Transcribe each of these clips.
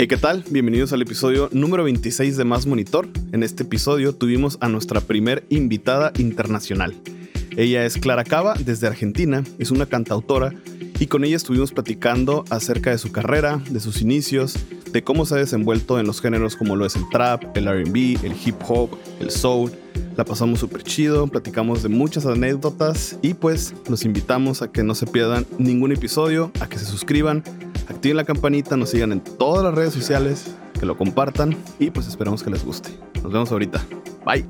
Hey, ¿qué tal? Bienvenidos al episodio número 26 de Más Monitor. En este episodio tuvimos a nuestra primer invitada internacional. Ella es Clara Cava, desde Argentina, es una cantautora y con ella estuvimos platicando acerca de su carrera, de sus inicios, de cómo se ha desenvuelto en los géneros como lo es el trap, el RB, el hip hop, el soul. La pasamos súper chido, platicamos de muchas anécdotas y pues los invitamos a que no se pierdan ningún episodio, a que se suscriban, activen la campanita, nos sigan en todas las redes sociales, que lo compartan y pues esperamos que les guste. Nos vemos ahorita. Bye.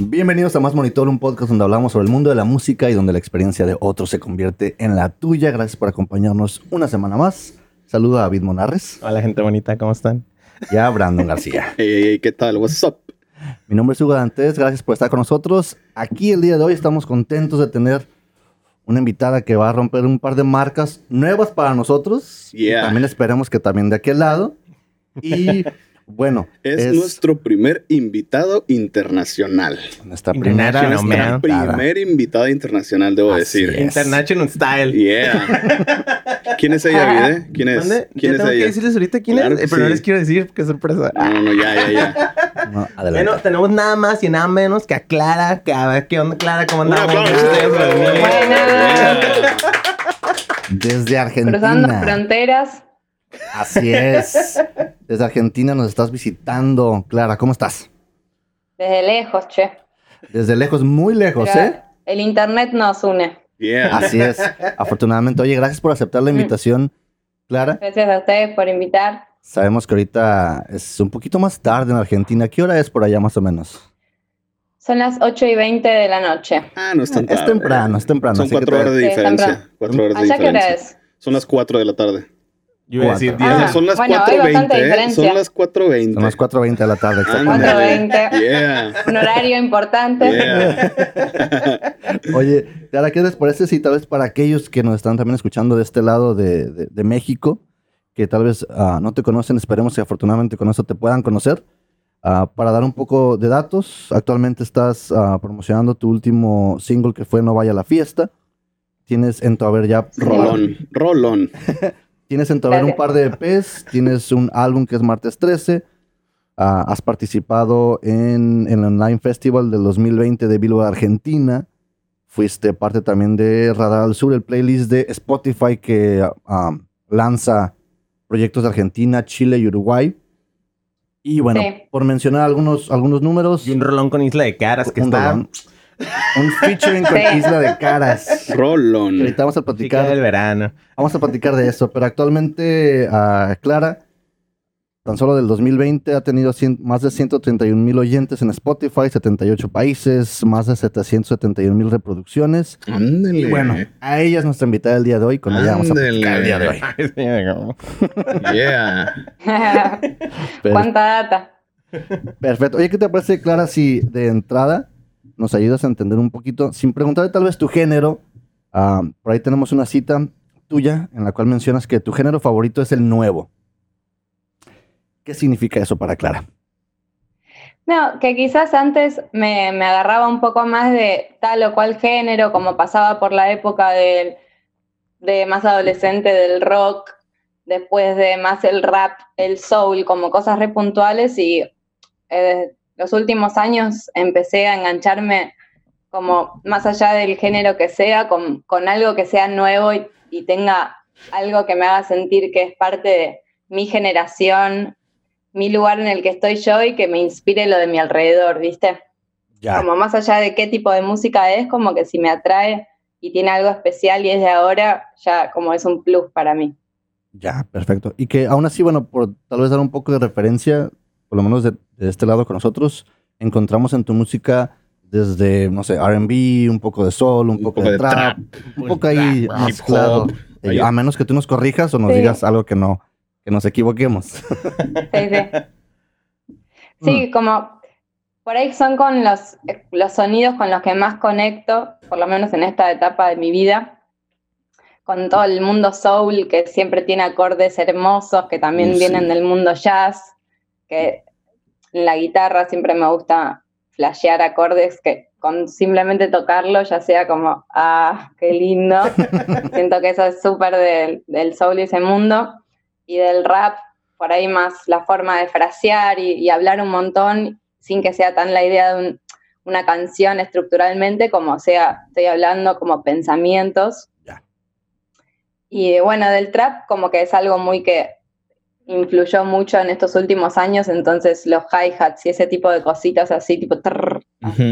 Bienvenidos a Más Monitor, un podcast donde hablamos sobre el mundo de la música y donde la experiencia de otros se convierte en la tuya. Gracias por acompañarnos una semana más. Saludo a David Monarres. Hola gente bonita, ¿cómo están? Y a Brandon García. Hey, ¿qué tal? What's up? Mi nombre es Hugo Dantes, gracias por estar con nosotros. Aquí el día de hoy estamos contentos de tener una invitada que va a romper un par de marcas nuevas para nosotros. Y también esperamos que también de aquel lado. Y bueno, Es, nuestro primer invitado internacional. nuestra primera International Nuestra primer invitada internacional, debo Así decir. es. International Style. Yeah. ¿Quién es ella, Vide? ¿Quién es? ¿Dónde? ¿Quién ya es tengo que ella? decirles ahorita quién Claro es, que eh, pero no sí. les quiero decir porque es sorpresa. No, no, no, ya, ya, ya. No, adelante. Bueno, tenemos nada más y nada menos que a Clara, que a ver qué onda, Clara, cómo Un andamos. aplauso. Ustedes, güey. Buenas. Desde Argentina. Cruzando fronteras. Así es. Desde Argentina nos estás visitando. Clara, ¿cómo estás? Desde lejos, che. Desde lejos, muy lejos, Pero ¿eh? El internet nos une. Yeah. Así es. Afortunadamente. Oye, gracias por aceptar la invitación, Clara. Gracias a ustedes por invitar. Sabemos que ahorita es un poquito más tarde en Argentina. ¿Qué hora es por allá más o menos? Son las 8 y 20 de la noche. Ah, no es tan Es tarde. temprano, es temprano. Son cuatro te- horas de diferencia. Cuatro horas de ¿Allá qué hora diferencia. es? Son las 4 de la tarde. Yo iba a decir. Ah, 10. son las bueno, hay 4.20. bastante ¿eh? Son las 4.20. Son las 4.20 de la tarde, Ándale. exactamente. 4:20. Yeah. Un horario importante. Yeah. Oye, Clara, ¿qué les parece si tal vez para aquellos que nos están también escuchando de este lado de, de- de México, que tal vez ah, no te conocen, esperemos que afortunadamente con eso te puedan conocer, ah, para dar un poco de datos, actualmente estás promocionando tu último single que fue No Vaya a la Fiesta. Tienes en tu haber ya... Rolón. Rolón. Tienes en tu haber un par de EPs, tienes un álbum que es Martes 13, ah, has participado en, en el Online Festival del 2020 de Bilbao, Argentina, fuiste parte también de Radar al Sur, el playlist de Spotify que ah, lanza proyectos de Argentina, Chile y Uruguay. Y bueno, Sí. por mencionar algunos, algunos números, Y un rolón con Isla de Caras que está. rolón, un featuring con. Isla de Caras. Rolón. ahorita vamos a Chica platicar del verano. Vamos a platicar de eso, pero actualmente ah, Clara, tan solo del 2020, ha tenido cien- más de 131 mil oyentes en Spotify, 78 países, más de 771 mil reproducciones. Ándale. Y bueno, a ella es nuestra invitada del día de hoy, con ella vamos a platicar el día de hoy. Yeah. ¿Cuánta data? perfecto. Oye, ¿qué te parece, Clara, si de entrada nos ayudas a entender un poquito, sin preguntarle tal vez tu género? ah, por ahí tenemos una cita tuya en la cual mencionas que tu género favorito es el nuevo. ¿Qué significa eso para Clara? No, que quizás antes me, agarraba un poco más de tal o cual género, como pasaba por la época del, de más adolescente del rock, después de más el rap, el soul, como cosas re puntuales y eh, los últimos años empecé a engancharme como más allá del género que sea, con, con algo que sea nuevo y, y tenga algo que me haga sentir que es parte de mi generación, mi lugar en el que estoy yo y que me inspire lo de mi alrededor, ¿viste? Ya. Como más allá de qué tipo de música es, como que si me atrae y tiene algo especial y es de ahora, ya como es un plus para mí. Ya, perfecto. Y que aún así, bueno, por tal vez dar un poco de referencia, por lo menos de, de este lado con nosotros, encontramos en tu música desde, no sé, RB, un poco de soul, un, poco, de, trap, un poco ahí mezclado. Eh, a menos que tú nos corrijas o nos Sí. digas algo que no, que nos equivoquemos. Sí, sí. Sí, como por ahí son con los, los sonidos con los que más conecto, por lo menos en esta etapa de mi vida, con todo el mundo soul que siempre tiene acordes hermosos, que también Sí. vienen del mundo jazz, que en la guitarra siempre me gusta flashear acordes que con simplemente tocarlo ya sea como, ah, qué lindo. Siento que eso es súper del, del soul y ese mundo. Y del rap, por ahí más la forma de frasear y, hablar un montón sin que sea tan la idea de una canción estructuralmente como sea, estoy hablando como pensamientos. Y bueno, del trap como que es algo muy que influyó mucho en estos últimos años, entonces los hi-hats y ese tipo de cositas así, tipo,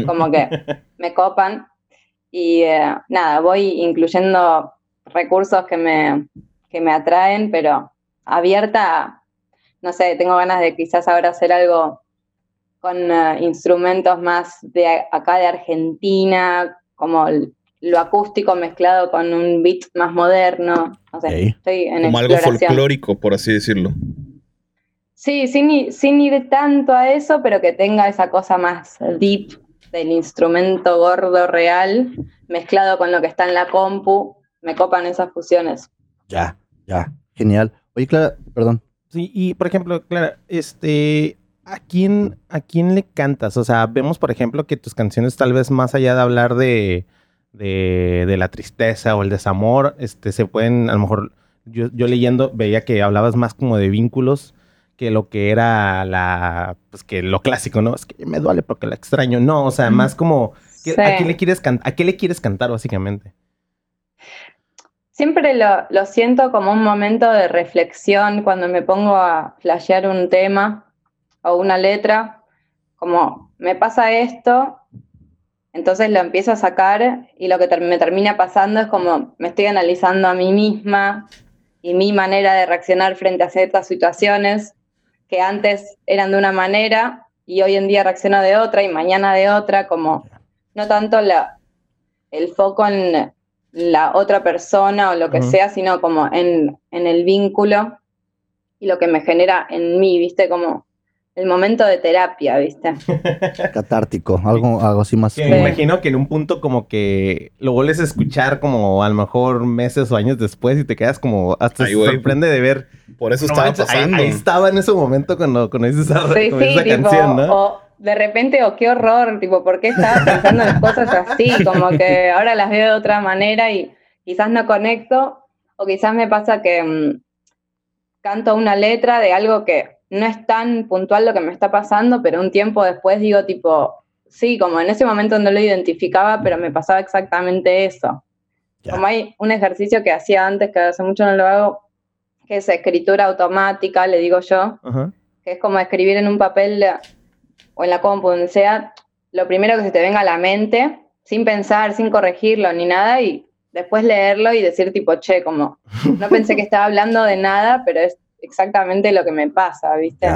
como que me copan. Y eh, nada, voy incluyendo recursos que me, que me atraen, pero abierta, no sé, tengo ganas de quizás ahora hacer algo con eh, instrumentos más de acá de Argentina, como lo acústico mezclado con un beat más moderno. No sé, estoy en Como algo folclórico, por así decirlo. Sí, sin, sin ir tanto a eso, pero que tenga esa cosa más deep del instrumento gordo real, mezclado con lo que está en la compu. Me copan esas fusiones. Ya, ya, genial. Oye, Clara, perdón. Sí, y por ejemplo, Clara, este, ¿a quién, ¿a quién le cantas? O sea, vemos, por ejemplo, que tus canciones, tal vez más allá de hablar de, de, la tristeza o el desamor, este, se pueden, a lo mejor, yo, yo leyendo, veía que hablabas más como de vínculos que lo que era la, pues que lo clásico, ¿no? Es que me duele porque la extraño. No, o sea, más como, ¿a, qué le quieres ¿a qué le quieres cantar básicamente? Siempre lo, lo, siento como un momento de reflexión cuando me pongo a flashear un tema o una letra, como me pasa esto, entonces lo empiezo a sacar y lo que me termina pasando es como me estoy analizando a mí misma y mi manera de reaccionar frente a ciertas situaciones que antes eran de una manera y hoy en día reacciona de otra y mañana de otra, como no tanto la, el foco en la otra persona o lo que sea, sino como en, en, el vínculo y lo que me genera en mí, ¿viste? Como el momento de terapia, ¿viste? Catártico, algo, algo así más. me imagino que en un punto como que lo vuelves a escuchar como a lo mejor meses o años después y te quedas como hasta se sorprende de ver. Por eso estaba pasando. Ahí, estaba en ese momento cuando, con esa, canción, ¿no? O de repente, o qué horror, tipo, ¿por qué estaba pensando en cosas así? Como que ahora las veo de otra manera y quizás no conecto, o quizás me pasa que mm, canto una letra de algo que no es tan puntual lo que me está pasando, pero un tiempo después digo tipo, sí, como en ese momento no lo identificaba, pero me pasaba exactamente eso. Como hay un ejercicio que hacía antes, que hace mucho no lo hago, que es escritura automática, le digo yo, que es como escribir en un papel o en la compu, donde sea, lo primero que se te venga a la mente, sin pensar, sin corregirlo ni nada, y después leerlo y decir tipo, che, como, no pensé que estaba hablando de nada, pero es exactamente lo que me pasa, ¿viste?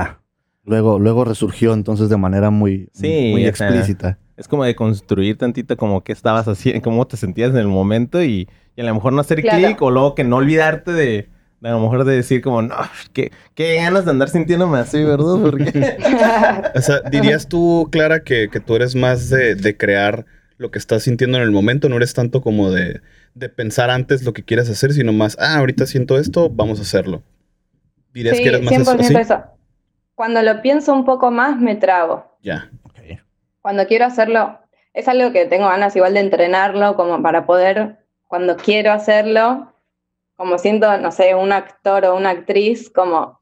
Luego, luego resurgió entonces de manera muy, muy explícita. es como de construir tantito como qué estabas haciendo, cómo te sentías en el momento y, a lo mejor no hacer clic o luego que no olvidarte de, a lo mejor de decir como, no, qué, qué ganas de andar sintiéndome así, ¿verdad? Porque... o sea, dirías tú, Clara, que, tú eres más de, de, crear lo que estás sintiendo en el momento, no eres tanto como de, de pensar antes lo que quieres hacer, sino más, ah, ahorita siento esto, vamos a hacerlo sí, que eres más 100% eso, Cuando lo pienso un poco más, me trago. Ya. Cuando quiero hacerlo, es algo que tengo ganas igual de entrenarlo, como para poder, cuando quiero hacerlo, como siento, no sé, un actor o una actriz, como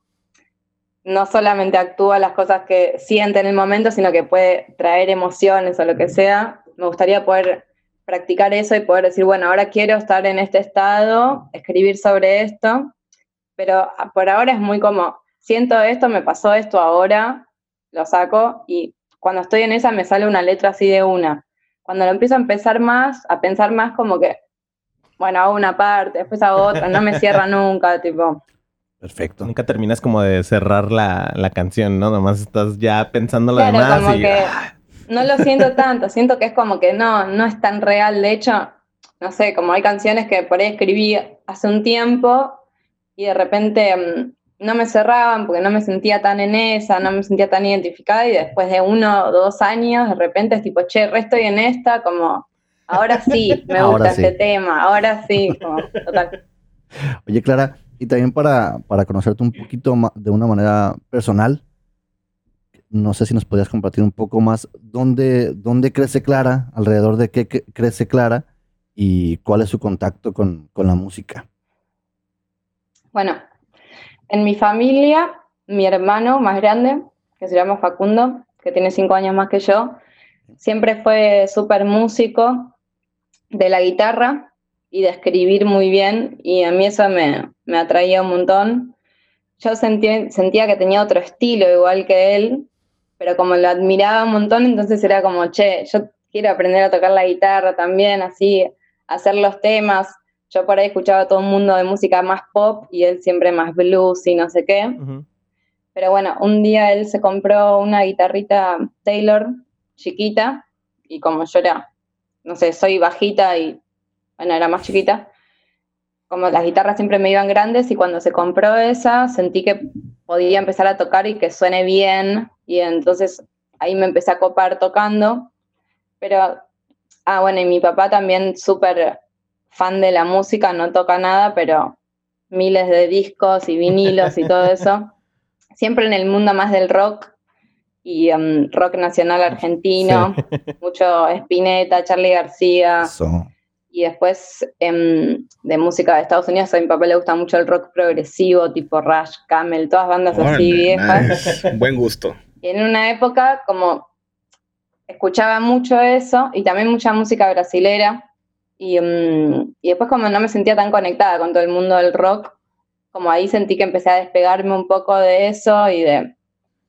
no solamente actúa las cosas que siente en el momento, sino que puede traer emociones o lo que sea. Me gustaría poder practicar eso y poder decir, bueno, ahora quiero estar en este estado, escribir sobre esto pero por ahora es muy como, siento esto, me pasó esto ahora, lo saco y cuando estoy en esa me sale una letra así de una. Cuando lo empiezo a empezar más, a pensar más como que, bueno, hago una parte, después hago otra, no me cierra nunca, tipo. Perfecto. Nunca terminas como de cerrar la, la canción, ¿no? Nomás estás ya pensando lo demás como que ¡ah! no lo siento tanto, siento que es como que no, no es tan real. De hecho, no sé, como hay canciones que por ahí escribí hace un tiempo y de repente mm, no me cerraban porque no me sentía tan en esa, no me sentía tan identificada y después de uno o dos años de repente es tipo, che, resto estoy en esta, como, ahora sí, me gusta este tema, ahora sí, como, total. Oye, Clara, y también para, para conocerte un poquito de una manera personal, no sé si nos podías compartir un poco más dónde, dónde crece Clara, alrededor de qué cre- crece Clara y cuál es su contacto con, con la música. Bueno, en mi familia, mi hermano más grande, que se llama Facundo, que tiene cinco años más que yo, siempre fue súper músico de la guitarra y de escribir muy bien, y a mí eso me, me atraía un montón. Yo sentí- sentía que tenía otro estilo igual que él, pero como lo admiraba un montón, entonces era como, che, yo quiero aprender a tocar la guitarra también, así, hacer los temas. Yo por ahí escuchaba a todo un mundo de música más pop y él siempre más blues y no sé qué. Pero bueno, un día él se compró una guitarrita Taylor chiquita y como yo era, no sé, soy bajita y bueno, era más chiquita, como las guitarras siempre me iban grandes y cuando se compró esa sentí que podía empezar a tocar y que suene bien y entonces ahí me empecé a copar tocando. Pero, ah, bueno, y mi papá también súper fan de la música, no toca nada, pero miles de discos y vinilos y todo eso siempre en el mundo más del rock y em, rock nacional argentino, mucho Spinetta, Charlie García y después em, de música de Estados Unidos a mi papá le gusta mucho el rock progresivo tipo Rush, Camel, todas bandas así viejas. nice. Buen gusto. Y en una época como escuchaba mucho eso y también mucha música brasilera. Y, mm, y después como no me sentía tan conectada con todo el mundo del rock, como ahí sentí que empecé a despegarme un poco de eso y de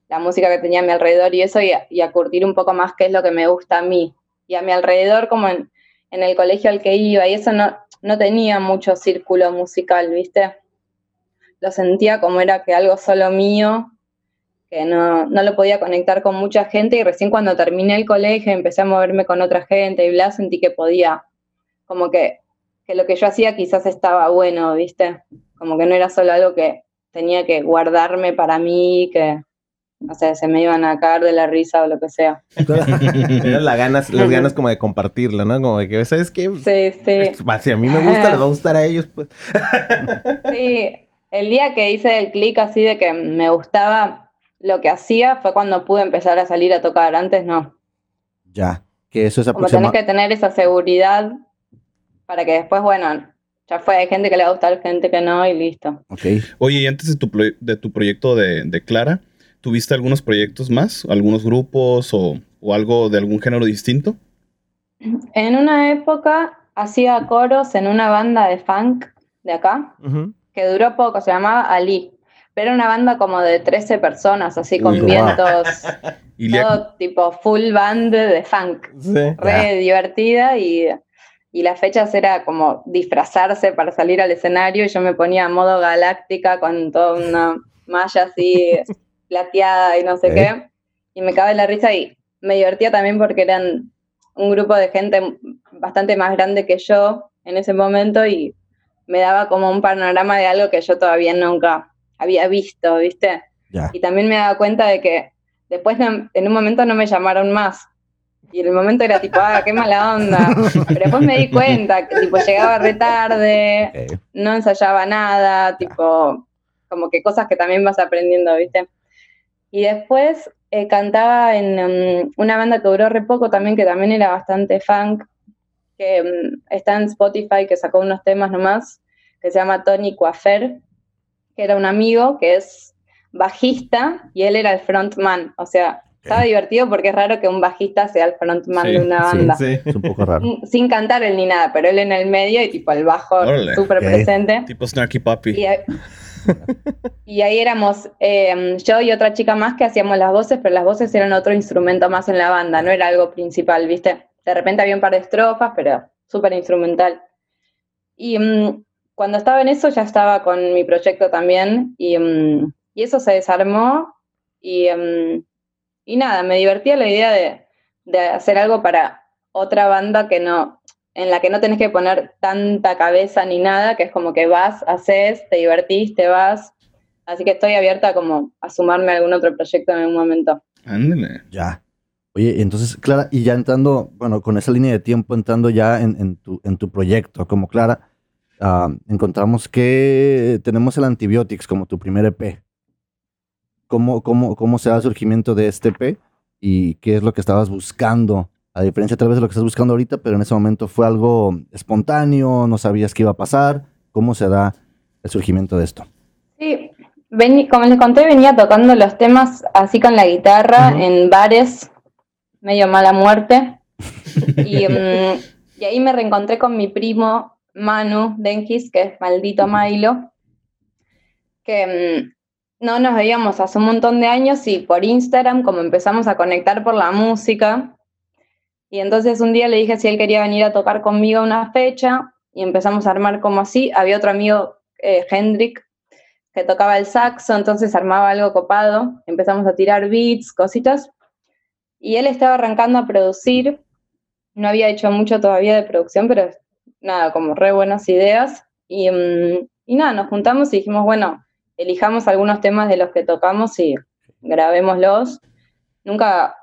la música que tenía a mi alrededor y eso y a, curtir un poco más qué es lo que me gusta a mí. Y a mi alrededor, como en, el colegio al que iba, y eso no, no tenía mucho círculo musical, ¿viste? Lo sentía como era que algo solo mío que no, no lo podía conectar con mucha gente y recién cuando terminé el colegio empecé a moverme con otra gente y bla, sentí que podía, como que, que lo que yo hacía quizás estaba bueno, ¿viste? Como que no era solo algo que tenía que guardarme para mí, que, no sé, se me iban a caer de la risa o lo que sea. Eran las ganas, las ganas como de compartirlo, ¿no? Como de que, ¿sabes qué? Sí, sí. Si a mí me gusta, les va a gustar a ellos, pues. Sí, el día que hice el clic así de que me gustaba lo que hacía fue cuando pude empezar a salir a tocar, antes no. Ya. Que eso es Como tenés aproximadamente. que tener esa seguridad para que después, bueno, ya fue, hay gente que le va a gustar, gente que no, y listo. Ok. Oye, y antes de tu, pro- de tu proyecto de, de Clara, ¿tuviste algunos proyectos más? ¿Algunos grupos o, o algo de algún género distinto? En una época hacía coros en una banda de funk de acá, que duró poco, se llamaba Ali. Pero era una banda como de 13 personas, así con Uy, vientos, todo tipo full band de funk. Sí. re divertida y, y las fechas era como disfrazarse para salir al escenario y yo me ponía a modo galáctica con toda una malla así plateada y no sé qué y me cabe la risa y me divertía también porque eran un grupo de gente bastante más grande que yo en ese momento y me daba como un panorama de algo que yo todavía nunca había visto, ¿viste? Y también me daba cuenta de que después en un momento no me llamaron más. Y en el momento era tipo, ah, qué mala onda. Pero después me di cuenta que tipo llegaba re tarde, Ok. no ensayaba nada, tipo, como que cosas que también vas aprendiendo, ¿viste? Y después eh, cantaba en um, una banda que duró re poco también, que también era bastante funk, que um, está en Spotify, que sacó unos temas nomás, que se llama Tony Coafer, que era un amigo que es bajista y él era el frontman. O sea, estaba divertido porque es raro que un bajista sea el frontman Sí, de una sí, banda. Sí. Es un poco raro. Sin cantar él ni nada, pero él en el medio y tipo el bajo súper presente. tipo Snarky Puppy. Y, ahí- y ahí éramos eh, yo y otra chica más que hacíamos las voces, pero las voces eran otro instrumento más en la banda, no era algo principal, ¿viste? De repente había un par de estrofas, pero súper instrumental. Y mm, cuando estaba en eso ya estaba con mi proyecto también y, mm, y eso se desarmó y, mm, y nada, me divertía la idea de, de hacer algo para otra banda que no, en la que no tenés que poner tanta cabeza ni nada, que es como que vas, haces, te divertís, te vas. Así que estoy abierta como a sumarme a algún otro proyecto en algún momento. Ándale. Ya. Oye, entonces, Clara, y ya entrando, bueno, con esa línea de tiempo, entrando ya en, en tu, en tu proyecto como Clara, ah, encontramos que tenemos el Antibiotics como tu primer EP. Cómo, cómo, cómo se da el surgimiento de este P y qué es lo que estabas buscando. A diferencia tal vez de lo que estás buscando ahorita, pero en ese momento fue algo espontáneo, no sabías qué iba a pasar. ¿Cómo se da el surgimiento de esto? Sí, vení- como les conté, venía tocando los temas así con la guitarra en bares, medio mala muerte. Y, mm, y ahí me reencontré con mi primo Manu Denkis, que es maldito Milo, que mm, no nos veíamos hace un montón de años y por Instagram, como empezamos a conectar por la música. Y entonces un día le dije si él quería venir a tocar conmigo una fecha y empezamos a armar como así. Había otro amigo, eh, Hendrik, que tocaba el saxo, entonces armaba algo copado. Empezamos a tirar beats, cositas. Y él estaba arrancando a producir. No había hecho mucho todavía de producción, pero nada, como re buenas ideas. Y, mm, y nada, nos juntamos y dijimos, bueno, elijamos algunos temas de los que tocamos y grabémoslos. Nunca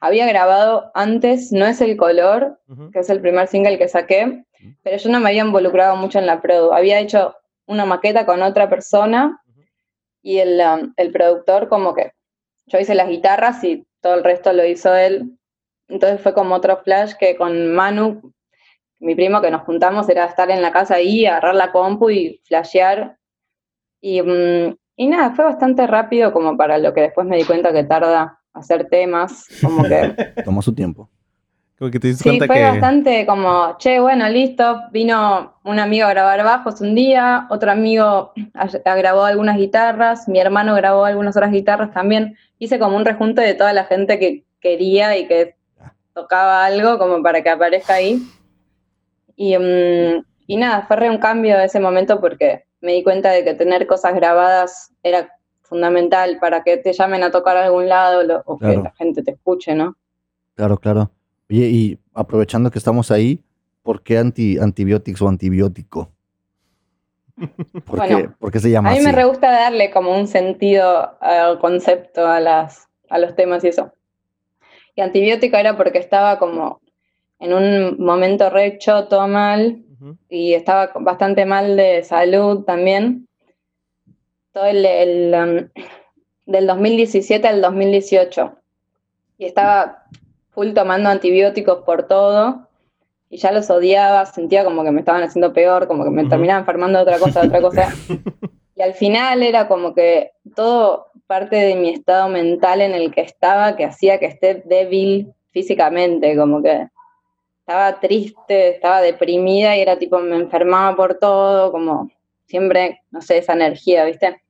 había grabado antes, no es el color, que es el primer single que saqué, pero yo no me había involucrado mucho en la produ. Había hecho una maqueta con otra persona y el, um, el productor como que yo hice las guitarras y todo el resto lo hizo él. Entonces fue como otro flash que con Manu, mi primo, que nos juntamos, era estar en la casa ahí, agarrar la compu y flashear. Y, mm, y nada, fue bastante rápido como para lo que después me di cuenta que tarda hacer temas, como que Tomó su tiempo. Como que te diste Sí, cuenta fue que... bastante como, che, bueno, listo. Vino un amigo a grabar bajos un día, otro amigo a- a- grabó algunas guitarras, mi hermano grabó algunas otras guitarras también. Hice como un rejunte de toda la gente que quería y que tocaba algo como para que aparezca ahí. Y, mm, y nada, fue re un cambio ese momento porque me di cuenta de que tener cosas grabadas era fundamental para que te llamen a tocar a algún lado lo- o Claro. que la gente te escuche, ¿no? Claro, claro. Oye, y aprovechando que estamos ahí, ¿por qué anti, antibióticos o antibiótico? ¿Por, Bueno, qué, por qué se llama A mí así? me re gusta darle como un sentido al concepto, a, las, a los temas y eso. Y antibiótico era porque estaba como en un momento re choto, mal, Ujú. y estaba bastante mal de salud también. Todo el, el, um, del 2017 al 2018. Y estaba full tomando antibióticos por todo. Y ya los odiaba, sentía como que me estaban haciendo peor, como que me Ujú. terminaba enfermando de otra cosa, de otra cosa. Y al final era como que todo parte de mi estado mental en el que estaba, que hacía que esté débil físicamente, como que estaba triste, estaba deprimida y era tipo, me enfermaba por todo, como siempre, no sé, esa energía, ¿viste?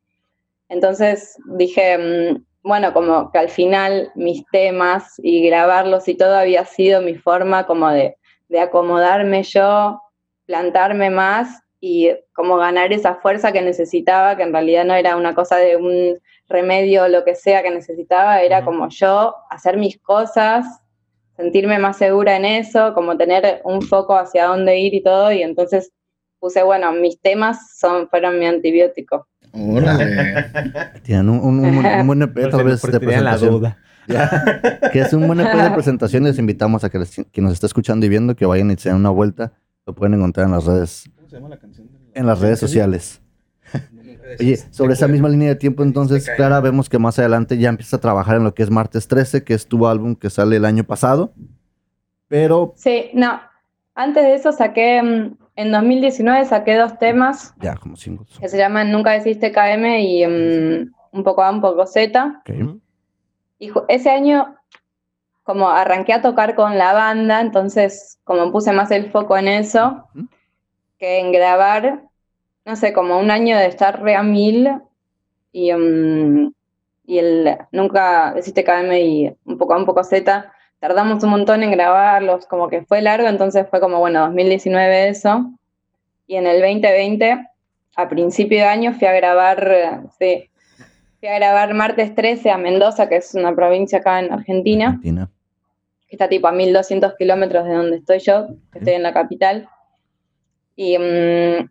Entonces dije, mm, bueno, como que al final mis temas y grabarlos y todo había sido mi forma como de, de acomodarme yo, plantarme más y como ganar esa fuerza que necesitaba, que en realidad no era una cosa de un remedio o lo que sea que necesitaba, era como yo hacer mis cosas, sentirme más segura en eso, como tener un foco hacia dónde ir y todo, y entonces puse, bueno, mis temas son, fueron mi antibiótico. Órale. Tienen un, un- un- un buen EP tal vez de la presentación. duda. Ya, que es un buen EP de presentación. Les invitamos a que les- nos está escuchando y viendo que vayan y se den una vuelta. Lo pueden encontrar en las redes, ¿Cómo se llama la canción? en las redes sociales. Oye, sobre esa misma línea de tiempo, entonces, Clara, vemos que más adelante ya empieza a trabajar en lo que es Martes 13, que es tu álbum que sale el año pasado. Pero Sí, no, antes de eso saqué, mm, en 2019 saqué dos temas ya, como singles. que se llaman Nunca Deciste KM y mm, Un poco A, un poco Z. Ok. Ujú. Y ese año, como arranqué a tocar con la banda, entonces como puse más el foco en eso Ujú. que en grabar, no sé, como un año de estar re a mil y, mm, y el Nunca Deciste KM y Un poco A, un poco Z, tardamos un montón en grabarlos, como que fue largo, entonces fue como, bueno, 2019 eso. Y en el 2020, a principio de año, fui a grabar, sí, fui a grabar martes 13 a Mendoza, que es una provincia acá en Argentina, Argentina. que está tipo a 1200 kilómetros de donde estoy yo, que estoy en la capital. Y mm,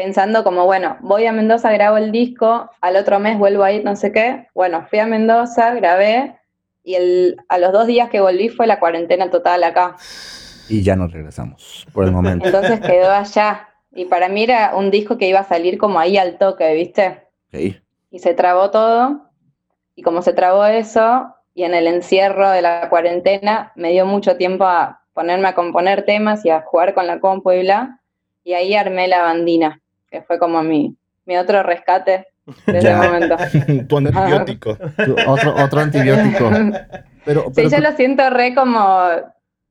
pensando como, bueno, voy a Mendoza, grabo el disco, al otro mes vuelvo a ir, no sé qué. Bueno, fui a Mendoza, grabé, y el, a los dos días que volví fue la cuarentena total acá. Y ya nos regresamos por el momento. Entonces quedó allá. Y para mí era un disco que iba a salir como ahí al toque, ¿viste? Y se trabó todo. Y como se trabó eso, y en el encierro de la cuarentena, me dio mucho tiempo a ponerme a componer temas y a jugar con la compu y bla. Y ahí armé la bandina, que fue como mi, mi otro rescate de ese momento. tu antibiótico. Tu- Otro, otro antibiótico. Pero, Sí, yo lo siento re como,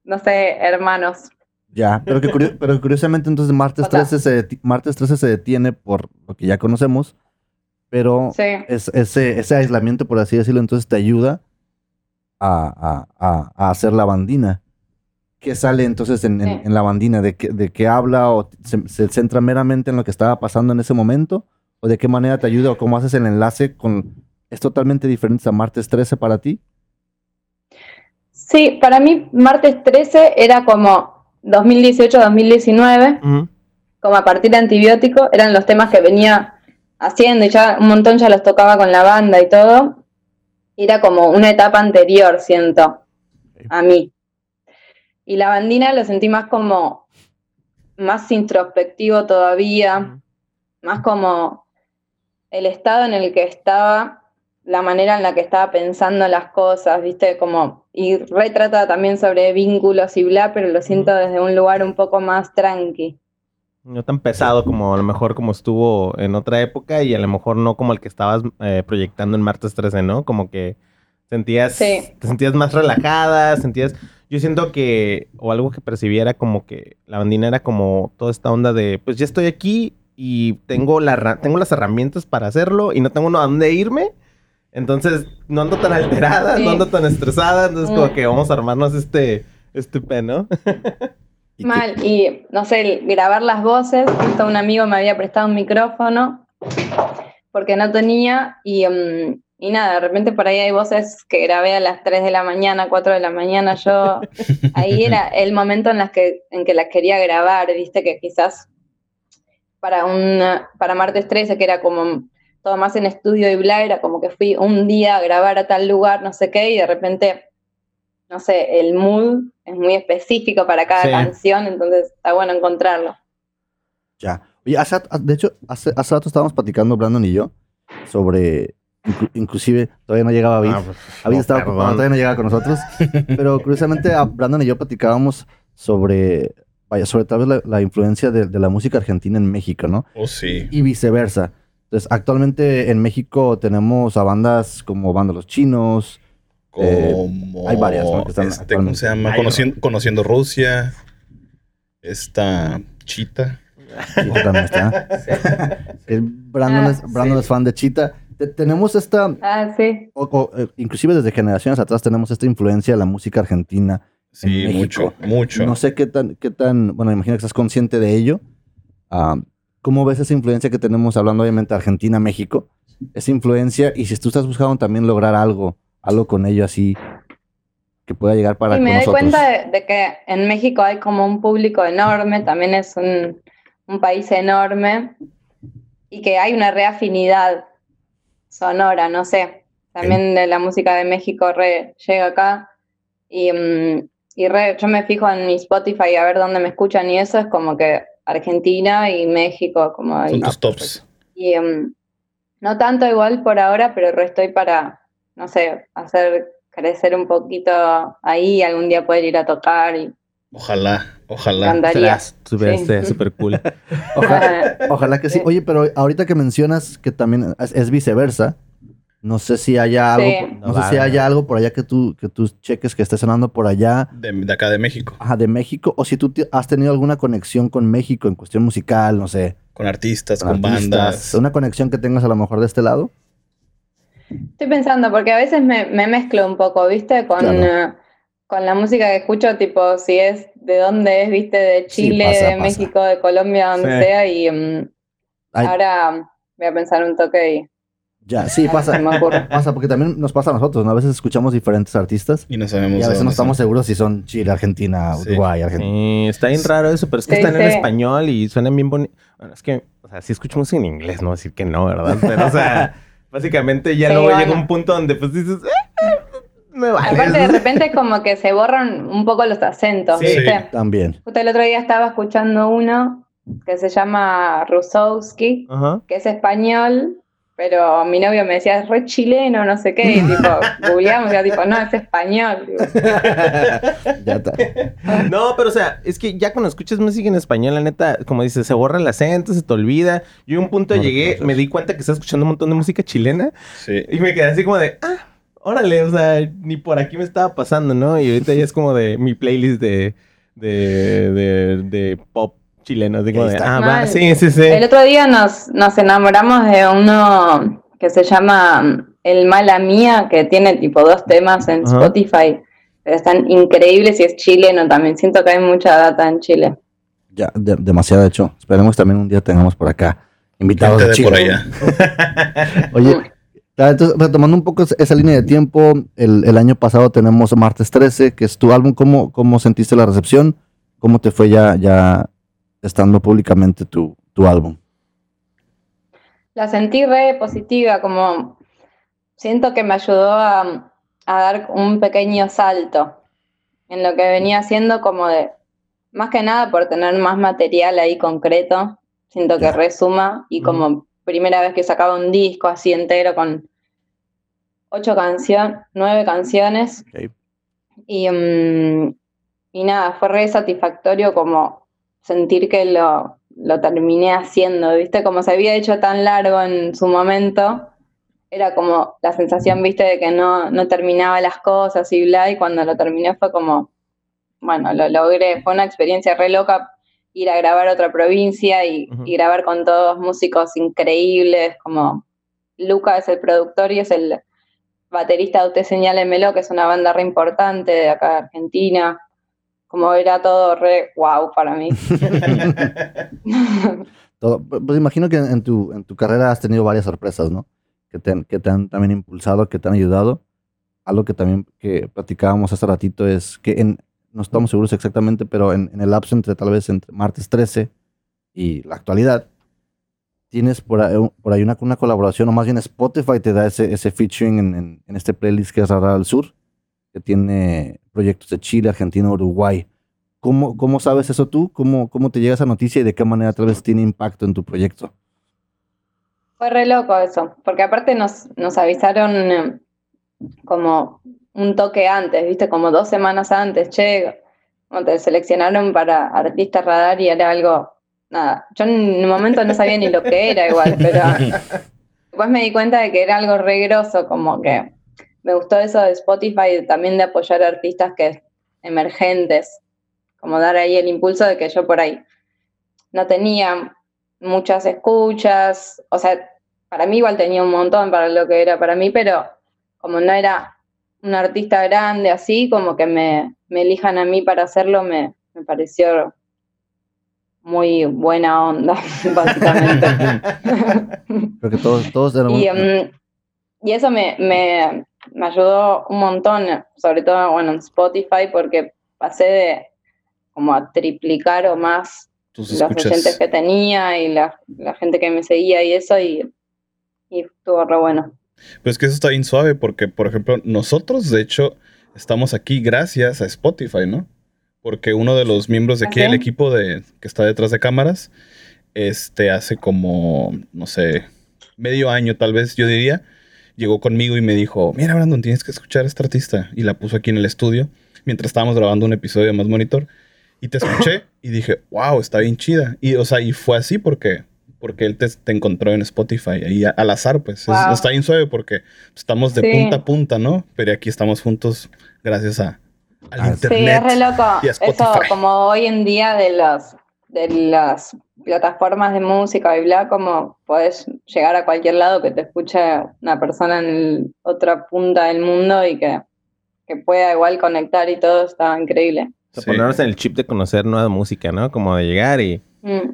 no sé, hermanos. ya, pero, que pero curiosamente entonces martes O sea- 13, se deti- martes 13 se detiene por lo que ya conocemos, pero Sí. es- ese, ese aislamiento, por así decirlo, entonces te ayuda a, a- a- a hacer la bandina. ¿Qué sale entonces en, en- Sí. en la bandina? ¿De qué, ¿De qué habla o se, se centra meramente en lo que estaba pasando en ese momento? ¿O de qué manera te ayuda o cómo haces el enlace con... ¿Es totalmente diferente a martes 13 para ti? Sí, para mí martes 13 era como 2018-2019, Ujú. como a partir de antibiótico, eran los temas que venía haciendo y ya un montón ya los tocaba con la banda y todo. Era como una etapa anterior, siento, a mí. Y la bandina lo sentí más como, más introspectivo todavía, más como el estado en el que estaba, la manera en la que estaba pensando las cosas, ¿viste? Como, y retrata también sobre vínculos y bla, pero lo siento desde un lugar un poco más tranqui. No tan pesado como a lo mejor como estuvo en otra época y a lo mejor no como el que estabas eh, proyectando en martes 13, ¿no? Como que sentías, Sí. te sentías más relajada, sentías, yo siento que, o algo que percibiera como que la bandina era como toda esta onda de, pues ya estoy aquí y tengo, la, tengo las herramientas para hacerlo y no tengo a dónde irme. Entonces no ando tan alterada, Sí. no ando tan estresada, entonces Mm. como que vamos a armarnos este, este pe, ¿no? ¿Y qué- Mal, y no sé, grabar las voces, justo un amigo me había prestado un micrófono porque no tenía y, mm, y nada, de repente por ahí hay voces que grabé a las 3 de la mañana, 4 de la mañana, yo ahí era el momento en, las que, en que las quería grabar, viste que quizás para, un, para martes 13, que era como todo más en estudio y bla, era como que fui un día a grabar a tal lugar, no sé qué, y de repente, no sé, el mood es muy específico para cada Sí. canción, entonces está bueno encontrarlo. Ya. Oye, hace- de hecho, hace, hace rato estábamos platicando, Brandon y yo, sobre, inclu- inclusive, todavía no llegaba David. Ah, pues, no, estaba perdón. ocupado, todavía no llegaba con nosotros. Pero curiosamente, Brandon y yo platicábamos sobre, vaya, sobre tal vez la, la influencia de, de la música argentina en México, ¿no? Oh, sí. Y viceversa. Entonces, actualmente en México tenemos a bandas como Banda Los Chinos. Eh, Como hay varias, ¿no? que están este, ¿Cómo se llama? Conociendo, conociendo Rusia. Esta Chita. Chita también está. Brandon, Ah, es, Brandon sí. es fan de Chita. Te- tenemos esta, Ah, sí. o- o, eh, inclusive desde generaciones atrás tenemos esta influencia de la música argentina. Sí, En mucho, México. mucho. No sé qué tan, qué tan, bueno, me imagino que estás consciente de ello. Ah, ¿Cómo ves esa influencia que tenemos, hablando obviamente de Argentina, México? Esa influencia, y si tú estás buscando también lograr algo, algo con ello así, que pueda llegar para Y con me doy nosotros. cuenta de, de que en México hay como un público enorme, también es un, un país enorme, y que hay una reafinidad sonora, no sé. También de la música de México re llega acá. Y, mm, y re- yo me fijo en mi Spotify a ver dónde me escuchan, y eso es como que Argentina y México, como ahí. Son tus tops. Y em, no tanto igual por ahora, pero re estoy para, no sé, hacer crecer un poquito ahí, algún día poder ir a tocar y Ojalá, ojalá. Sí. este súper cool. Ojalá, Ah, ojalá que sí. Sí. Oye, pero ahorita que mencionas que también es, es viceversa, no sé si haya algo, Sí. no sé si haya algo por allá que tú, que tú cheques que esté sonando por allá, De, de acá de México. ajá, de México, o si tú has tenido alguna conexión con México en cuestión musical, no sé, Con artistas, con, artistas, bandas. una conexión que tengas a lo mejor de este lado. Estoy pensando, porque a veces me, me mezclo un poco, ¿viste? Con, Claro. eh, con la música que escucho, tipo, si es de dónde es, ¿viste? De Sí, Chile, pasa, de pasa. México, de Colombia, donde Sí. sea, y Ay. ahora voy a pensar un toque y Ya, sí, pasa, qué me ocurre. pasa, porque también nos pasa a nosotros, ¿no? A veces escuchamos diferentes artistas Y no sabemos y a veces no estamos son. seguros si son Chile, Argentina, Sí. Uruguay, Argentina. Sí, está bien raro eso, pero es que Sí, están en sí. español y suenan bien bonitos. Bueno, es que, o sea, sí escucho música en inglés, no decir que no, ¿verdad? Pero, o sea, básicamente ya Sí, luego llega bueno. un punto donde pues dices, "Eh, me vale. Aparte, de repente, como que se borran un poco los acentos, Sí. ¿viste? También. Justo el otro día estaba escuchando uno que se llama Rusowski, Ajá. que es español, pero mi novio me decía, es re chileno, no sé qué, y tipo, googleamos y era tipo, no, es español. Ya está. No, pero o sea, es que ya cuando escuchas música en español, la neta, como dices, se borra el acento, se te olvida. Yo a un punto No llegué, reconoces. me di cuenta que estaba escuchando un montón de música chilena Sí. y me quedé así como de, ah, órale, o sea, ni por aquí me estaba pasando, ¿no? Y ahorita ya es como de mi playlist de, de, de, de pop chileno. De, está. ah, va, sí, sí, sí. El otro día nos, nos enamoramos de uno que se llama mm, El Mala Mía, que tiene tipo dos temas en Ajá. Spotify, pero están increíbles y es chileno también. Siento que hay mucha data en Chile. Ya, de- demasiado hecho. Esperemos también un día tengamos por acá invitados de de por Chile. allá. Oye, entonces, retomando un poco esa línea de tiempo, el, el año pasado tenemos Martes 13, que es tu álbum. ¿Cómo, cómo sentiste la recepción? ¿Cómo te fue ya, ya estando públicamente tu, tu álbum? La sentí re positiva, como siento que me ayudó a, a dar un pequeño salto en lo que venía haciendo, como de, más que nada por tener más material ahí concreto, siento que resuma y como primera vez que sacaba un disco así entero con ocho canciones, nueve canciones. Y, mm, y nada, fue re satisfactorio como sentir que lo, lo terminé haciendo, ¿viste? Como se había hecho tan largo en su momento, era como la sensación, ¿viste? De que no, no terminaba las cosas y bla, y cuando lo terminé fue como, bueno, lo logré, fue una experiencia re loca ir a grabar a otra provincia y, Ujú. y grabar con todos músicos increíbles, como Luca es el productor y es el baterista de Usted Señálemelo, que es una banda re importante de acá de Argentina. Como era todo re wow para mí. Todo- pues imagino que en, tu, en tu carrera has tenido varias sorpresas, ¿no? Que te, han- que te han también impulsado, que te han ayudado. Algo que también que platicábamos hace ratito es que en, no estamos seguros exactamente, pero en, el lapso entre tal vez entre martes 13 y la actualidad, tienes por ahí, una, una colaboración, o más bien Spotify te da ese, ese featuring en, en- este playlist que es Rara al Sur, que tiene proyectos de Chile, Argentina, Uruguay. ¿Cómo, cómo sabes eso tú? ¿Cómo, ¿Cómo te llega esa noticia y de qué manera tal vez tiene impacto en tu proyecto? Fue re loco eso, porque aparte nos, nos avisaron eh, como un toque antes, ¿viste? Como dos semanas antes, che, como te seleccionaron para artista radar y era algo, nada, yo en el momento no sabía ni lo que era igual, pero después me di cuenta de que era algo re groso, como que me gustó eso de Spotify también de apoyar a artistas que emergentes, como dar ahí el impulso de que yo por ahí no tenía muchas escuchas, o sea, para mí igual tenía un montón para lo que era para mí, pero como no era un artista grande así, como que me, me elijan a mí para hacerlo, me, me pareció muy buena onda, básicamente. Creo que todos, todos algún- Y, mm, y eso me, me, me ayudó un montón, sobre todo bueno, en Spotify, porque pasé de como a triplicar o más Tus los oyentes que tenía y la, la gente que me seguía y eso, y, y estuvo re bueno. Pues que eso está bien suave porque, por ejemplo, nosotros, de hecho, estamos aquí gracias a Spotify, ¿no? Porque uno de los miembros de aquí ¿Ah, del sí? equipo de, que está detrás de cámaras, este, hace como, no sé, medio año tal vez, yo diría, llegó conmigo y me dijo, mira, Brandon, tienes que escuchar a esta artista. Y la puso aquí en el estudio mientras estábamos grabando un episodio de Más Monitor. Y te escuché y dije, wow, está bien chida. Y, o sea, y fue así porque, porque él te, te encontró en Spotify, ahí a- al azar, pues. Es- está bien suave porque estamos de Sí. punta a punta, ¿no? Pero aquí estamos juntos gracias a, al Ah, sí. internet. Sí, es re loco. y a Eso, como hoy en día de los de las plataformas de música y bla, como podés llegar a cualquier lado que te escuche una persona en el- otra punta del mundo y que, que pueda igual conectar y todo, está increíble. O sea, Sí. ponernos en el chip de conocer nueva música, ¿no? Como de llegar y... Mm.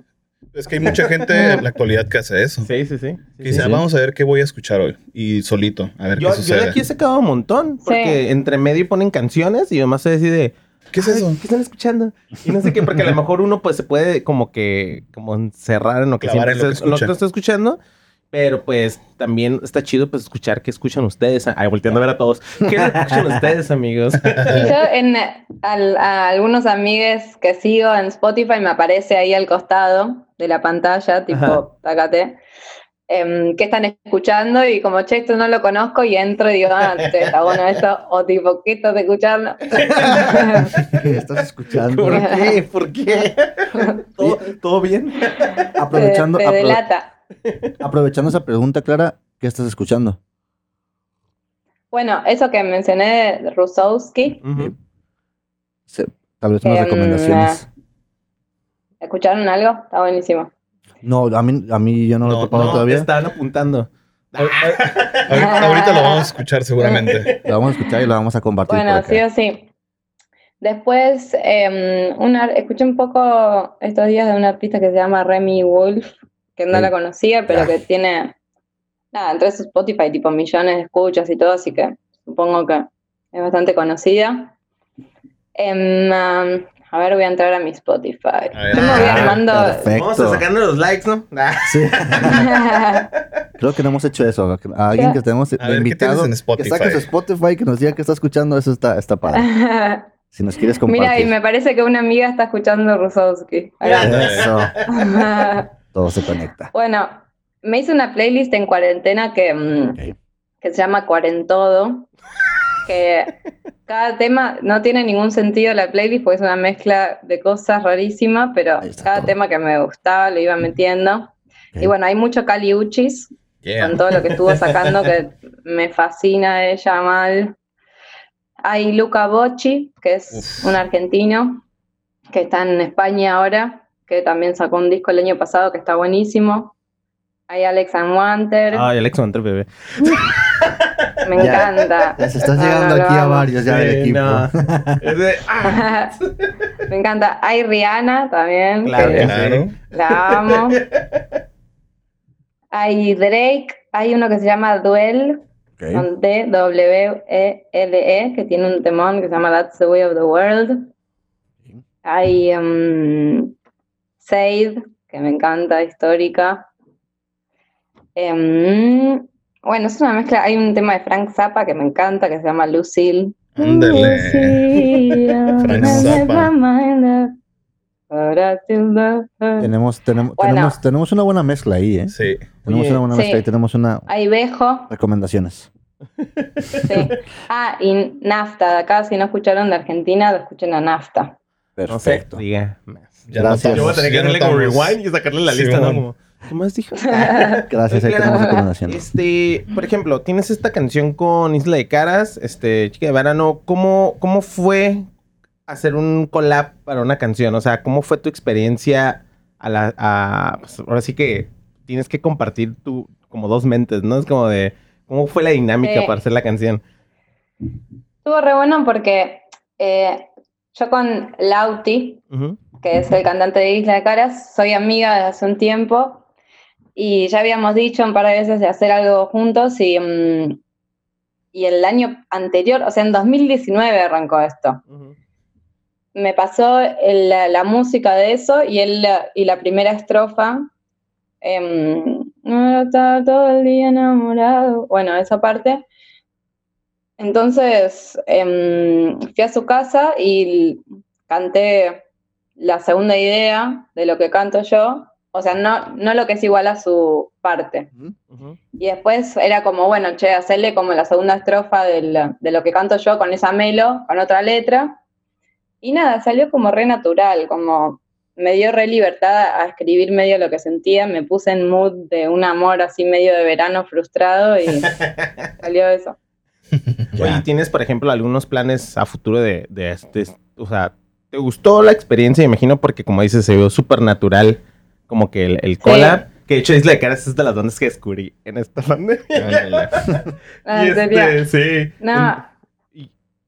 Es que hay mucha gente en la actualidad que hace eso. Sí, sí, sí. Que dice, "Ah, vamos a ver qué voy a escuchar hoy. Y solito, a ver Yo, qué yo sucede. de aquí he sacado un montón, porque Sí. entre medio ponen canciones y además soy así de... ¿Qué es "Ay, eso? ¿Qué están escuchando? Y no sé qué, porque a lo mejor uno pues se puede como que como encerrar en lo que Clavar siempre en lo que está, lo que está escuchando. Pero pues también está chido pues escuchar qué escuchan ustedes. Ay, volteando a ver a todos. ¿Qué escuchan ustedes, amigos? Yo en al- a algunos amigues que sigo en Spotify me aparece ahí al costado de la pantalla, tipo, Ajá. tácate. em, qué están escuchando y como, che, esto no lo conozco y entro y digo, ah, che, está bueno eso, o tipo, ¿qué estás escuchando? ¿Qué estás escuchando? ¿Por qué? ¿Por qué? ¿Todo, todo bien? Aprovechando, te, te apro- delata. aprovechando esa pregunta, Clara, ¿qué estás escuchando? Bueno, eso que mencioné de Rusowski, Tal vez unas Em, recomendaciones. ¿Escucharon algo? Está buenísimo. No, a mí, a mí yo no, lo he topado no, todavía. estaban apuntando. Ahorita, ahorita lo vamos a escuchar seguramente. Lo vamos a escuchar y lo vamos a compartir. Bueno, sí o sí. Después, em, una, escuché un poco estos días de una artista que se llama Remy Wolf, que no Sí. la conocía, pero Ah. que tiene, nada, entre su Spotify, tipo millones de escuchas y todo, así que supongo que es bastante conocida. Um, a ver, voy a entrar a mi Spotify. A ver. Ah. Vamos a sacarnos los likes, ¿no? Ah, Sí. Creo que no hemos hecho eso. A alguien que tenemos A ver, ¿qué invitado tienes en que Spotify? saque su Spotify, que nos diga que está escuchando, eso está, está padre. Si nos quieres compartir. Mira, y me parece que una amiga está escuchando Rusowski. Eso, todo se conecta. Bueno, me hice una playlist en cuarentena que, mm, Ok. que se llama Cuarentodo, que cada tema no tiene ningún sentido la playlist porque es una mezcla de cosas rarísimas, pero cada todo. tema que me gustaba lo iba metiendo. Y bueno, hay mucho Caliuchis Yeah. con todo lo que estuvo sacando que me fascina ella mal. Hay Luca Bocci, que es Uf. un argentino que está en España ahora, que también sacó un disco el año pasado que está buenísimo. Hay Alex and Wanter, Ay, Alex Hunter, bebé. me Ya. encanta. Ya se estás Ah, llegando no, aquí a varios ya del equipo. no. Es de- ah, me encanta. Hay Rihanna también, Claro. que Claro. la amo. Hay Drake, hay uno que se llama Duel, con D-W-E-L-E, E, que tiene un temón que se llama That's the Way of the World. Hay um, Sade, que me encanta, histórica. Em, bueno, es una mezcla. Hay un tema de Frank Zappa que me encanta, que se llama Lucille. Ándale. Frank Zappa. Tenemos, tenemos, Bueno. tenemos, tenemos una buena mezcla ahí, ¿eh? Sí. Tenemos una buena sí. mezcla y tenemos una Hay Bejo, recomendaciones. sí. Ah, y Nafta, de acá, si no escucharon de Argentina, lo escuchen a Nafta. No sé, Perfecto. diga. Ya Gracias. Yo voy a tener que darle como rewind y sacarle la Sí, lista, ¿no? Como, ¿Qué más dijo? Gracias, ahí tenemos recomendaciones. Este, por ejemplo, tienes esta canción con Isla de Caras, este, Chica de Verano. ¿Cómo, cómo fue hacer un collab para una canción? O sea, ¿cómo fue tu experiencia a la, a, pues, ahora sí que tienes que compartir tu, como dos mentes, ¿no? Es como de, ¿cómo fue la dinámica Sí. para hacer la canción? Estuvo re bueno porque eh, yo con Lauti, que es el cantante de Isla de Caras, soy amiga desde hace un tiempo y ya habíamos dicho un par de veces de hacer algo juntos y, mm, y el año anterior, o sea, en 2019 arrancó esto. Me pasó el- la, la música de eso y, la- y la primera estrofa. em, "No estaba todo el día enamorado. Bueno, esa parte. Entonces em, fui a su casa y canté la segunda idea de lo que canto yo. O sea, no, no lo que es igual a su parte. Ujú. Y después era como, bueno, che, hacerle como la segunda estrofa del- de lo que canto yo con esa melo, con otra letra. Y nada, salió como re natural, como me dio re libertad a escribir medio lo que sentía, me puse en mood de un amor así medio de verano frustrado y salió eso. Oye, ¿tienes, por ejemplo, algunos planes a futuro de, de, este- o sea, ¿te gustó la experiencia? Imagino porque, como dices, se vio súper natural, como que el, el collab, que de hecho Isla de Caras es de las bandas que descubrí en esta pandemia. Ah, Y este, sí. No,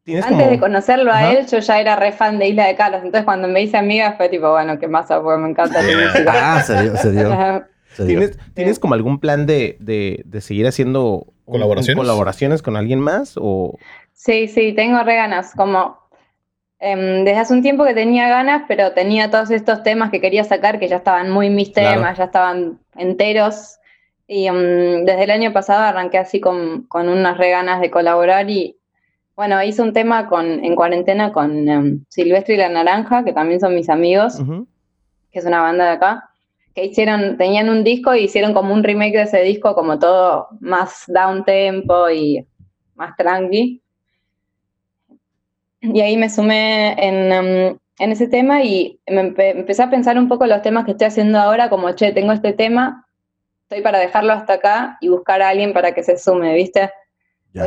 tienes antes como- de conocerlo a Ajá. él, yo ya era re fan de Isla de Caras, entonces cuando me hice amiga fue tipo, bueno, qué masa, porque me encanta la música. Ah, se dio, se dio. Ajá. se dio. ¿Tienes, ¿Tienes como algún plan de, de, de seguir haciendo un- un ¿Colaboraciones? colaboraciones con alguien más? O... Sí, sí, tengo re ganas. Como em, desde hace un tiempo que tenía ganas, pero tenía todos estos temas que quería sacar que ya estaban muy mis Claro. temas, ya estaban enteros. Y em, desde el año pasado arranqué así con, con unas re ganas de colaborar y bueno, hice un tema con, en cuarentena con em, Silvestre y la Naranja, que también son mis amigos, Ujú. que es una banda de acá, que hicieron, tenían un disco y hicieron como un remake de ese disco, como todo más down tempo y más tranqui. Y ahí me sumé en, em, en ese tema y me empecé a pensar un poco los temas que estoy haciendo ahora, como, che, tengo este tema, estoy para dejarlo hasta acá y buscar a alguien para que se sume, ¿viste?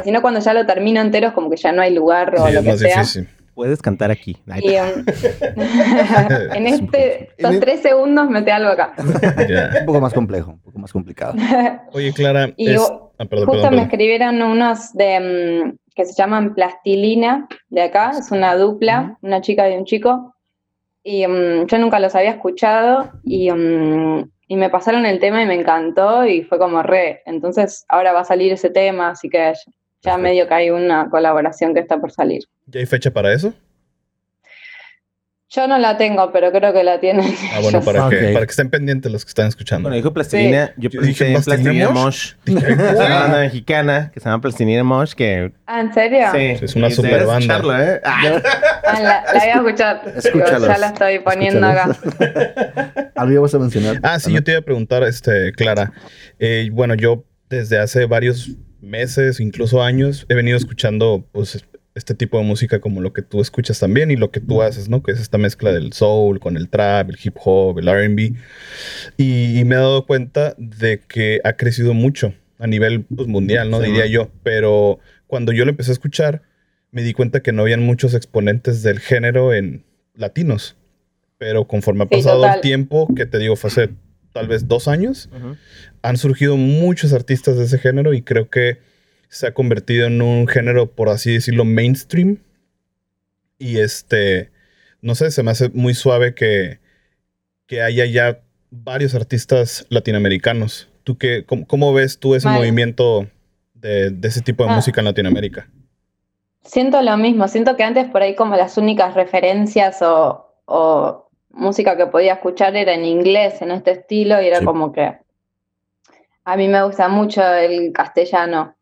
Si no, cuando ya lo termino entero es como que ya no hay lugar o lo que sea. Puedes cantar aquí. Y, um, en este, estos tres segundos mete algo acá. Un poco más complejo, un poco más complicado. Oye, Clara. Y ah, justo me escribieron unos de mm, que se llaman Plastilina de acá. Es una dupla, una chica y un chico. Y um, yo nunca los había escuchado y, um, y me pasaron el tema y me encantó y fue como re. Entonces ahora va a salir ese tema, así que ya medio que hay una colaboración que está por salir. ¿Ya hay fecha para eso? Yo no la tengo, pero creo que la tienen. Ah, bueno, para, que, para que estén pendientes los que están escuchando. Bueno, dijo Plastilina, yo, pensé en Plastilina Mosh. una banda mexicana que se llama Plastilina Mosh que... Ah, ¿en serio? Sí. Es una super banda. ¿eh? Ah, la, voy a escuchar. Escúchalos. Ya la estoy poniendo acá. ¿Algo vas a mencionar? Ah, sí, yo te iba a preguntar, este, Clara. Eh, bueno, yo desde hace varios meses, incluso años, he venido escuchando, pues, este tipo de música como lo que tú escuchas también y lo que tú haces, ¿no? Que es esta mezcla del soul con el trap, el hip hop, el RB. Y, me he dado cuenta de que ha crecido mucho a nivel pues, mundial, ¿no? Diría yo. Pero cuando yo lo empecé a escuchar, me di cuenta que no habían muchos exponentes del género en latinos. Pero conforme ha pasado el tiempo, que te digo, fue hace tal vez dos años, han surgido muchos artistas de ese género y creo que se ha convertido en un género, por así decirlo, mainstream. Y este, no sé, se me hace muy suave que, que haya ya varios artistas latinoamericanos. ¿Tú qué, cómo, ves tú ese movimiento de, ese tipo de ah. música en Latinoamérica? Siento lo mismo, siento que antes por ahí como las únicas referencias o, música que podía escuchar era en inglés, en este estilo, y era como que a mí me gusta mucho el castellano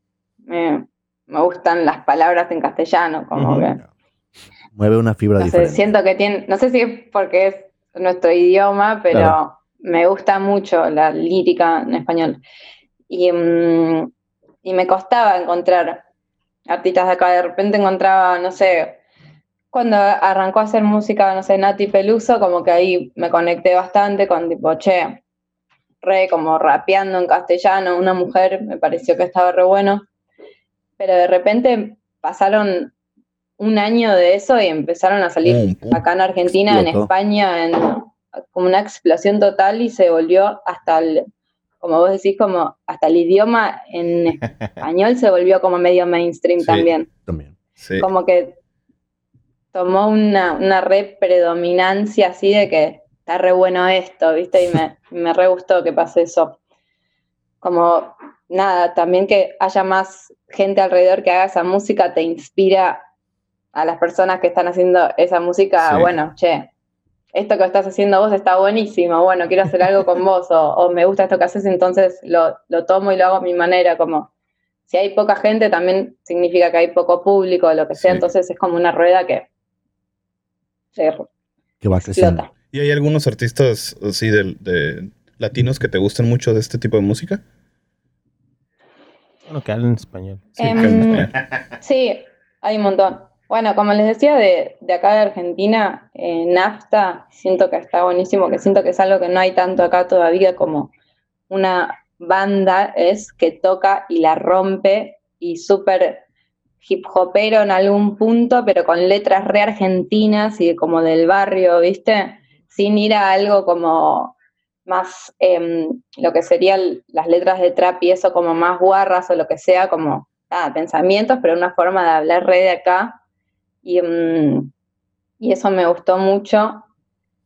me, gustan las palabras en castellano, como que... Mueve una fibra diferente. siento que tiene, no sé si es porque es nuestro idioma, pero me gusta mucho la lírica en español. Y, mm, y me costaba encontrar artistas de acá, de repente encontraba, no sé, cuando arrancó a hacer música, no sé, Nati Peluso, como que ahí me conecté bastante con tipo, che, re como rapeando en castellano, una mujer, me pareció que estaba re bueno pero de repente pasaron un año de eso y empezaron a salir acá en Argentina, en España, en, como una explosión total y se volvió hasta el, como vos decís, como hasta el idioma en español se volvió como medio mainstream también. También. Como que tomó una, una re predominancia así de que está re bueno esto, ¿viste? Y me, me re gustó que pase eso. Como nada, también que haya más gente alrededor que haga esa música te inspira a las personas que están haciendo esa música, bueno, che, esto que estás haciendo vos está buenísimo, bueno, quiero hacer algo con vos, o, me gusta esto que haces, entonces lo, tomo y lo hago a mi manera, como si hay poca gente también significa que hay poco público, o lo que sea, entonces es como una rueda que, que va creciendo. ¿Y hay algunos artistas así de latinos que te gusten mucho de este tipo de música? Bueno, que hablen español. Em, sí, hay un montón. Bueno, como les decía, de, acá de Argentina, eh, NAFTA, siento que está buenísimo, que siento que es algo que no hay tanto acá todavía como una banda es que toca y la rompe y súper hip hopero en algún punto, pero con letras re argentinas y como del barrio, ¿viste? Sin ir a algo como más em, lo que serían las letras de trap y eso como más guarras o lo que sea, como pensamientos, pero una forma de hablar re de acá. Y, em, y eso me gustó mucho.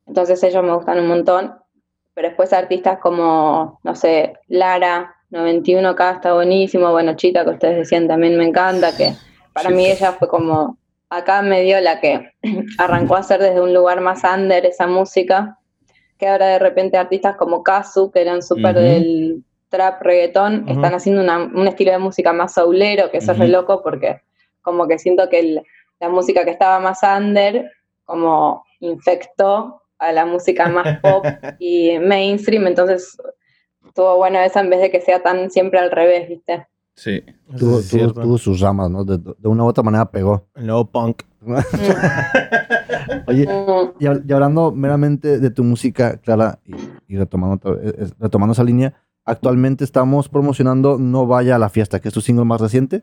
Entonces ellos me gustan un montón. Pero después artistas como, no sé, Lara, 91K está buenísimo. Bueno, Chita, que ustedes decían también me encanta, que para mí ella fue como, acá me dio la que arrancó a hacer desde un lugar más under esa música que ahora de repente artistas como Kazu, que eran súper del trap reggaetón, están haciendo un estilo de música más saulero, que eso es re loco porque como que siento que la música que estaba más under, como infectó a la música más pop y mainstream, entonces estuvo bueno eso en vez de que sea tan siempre al revés, ¿viste? Sí. Tuvo, es tuvo- tuvo sus ramas, ¿no? De, de una u otra manera pegó. El nuevo punk. Oye, y, y hablando meramente de tu música, Clara, y, y retomando, retomando esa línea, actualmente estamos promocionando No Vaya a la Fiesta, que es tu single más reciente.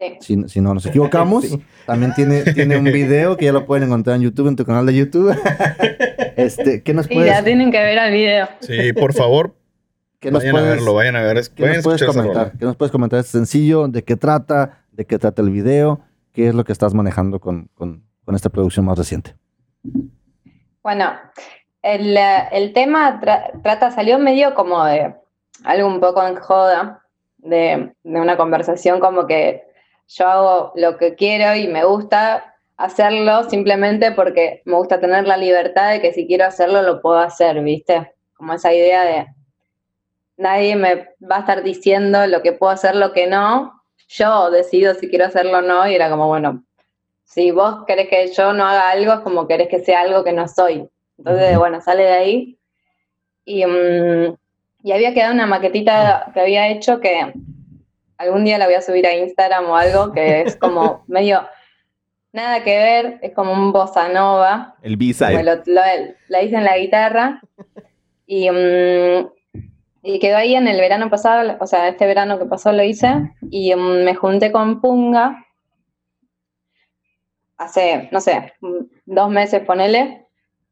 sí. Si, si no nos equivocamos, Sí. también tiene, tiene un video que ya lo pueden encontrar en YouTube, en tu canal de YouTube. este, ¿Qué nos Sí, puedes, ya tienen que ver el video. Sí, por favor, qué nos vayan a puedes- verlo, vayan a ver. es- ¿Qué nos puedes comentar? ¿Qué nos puedes comentar este sencillo? ¿De qué trata? ¿De qué trata el video? ¿Qué es lo que estás manejando con, con- con esta producción más reciente? Bueno, el, eh, el tema tra- trata, salió medio como de algo un poco en joda, de, de una conversación como que yo hago lo que quiero y me gusta hacerlo simplemente porque me gusta tener la libertad de que si quiero hacerlo lo puedo hacer, ¿viste? Como esa idea de nadie me va a estar diciendo lo que puedo hacer, lo que no, yo decido si quiero hacerlo o no y era como, bueno, si vos querés que yo no haga algo, es como querés que sea algo que no soy. Entonces, bueno, sale de ahí. Y, mm, y había quedado una maquetita que había hecho que algún día la voy a subir a Instagram o algo, que es como medio nada que ver, es como un bossa nova. El B-side. La hice en la guitarra y, mm, y quedó ahí en el verano pasado, o sea, este verano que pasó lo hice y mm, me junté con Punga hace, no sé, dos meses, ponele,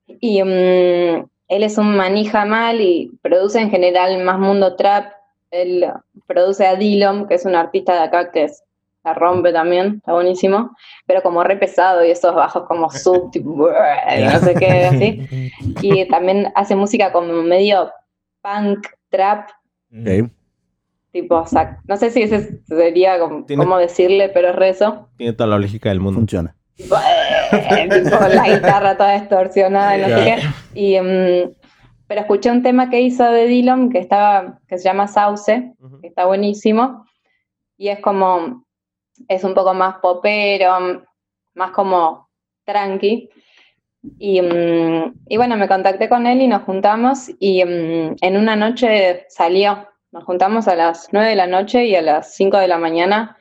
y mm, él es un manija mal y produce en general más mundo trap, él produce a Dillom, que es un artista de acá que es, la rompe también, está buenísimo, pero como re pesado y esos bajos como sub, tipo, y no sé qué, así. Y también hace música como medio punk, trap, tipo, o sea, no sé si ese sería como, Tiene- cómo decirle, pero es re eso. Tiene toda la lógica del mundo. Funciona. Tipo, eh, tipo, la guitarra toda distorsionada y no sé qué. Y, mm, pero escuché un tema que hizo de Dillon que estaba, que se llama Sauce, que está buenísimo. Y es como, es un poco más popero, más como tranqui. Y, mm, y bueno, me contacté con él y nos juntamos y mm, en una noche salió. Nos juntamos a las 9 de la noche y a las 5 de la mañana,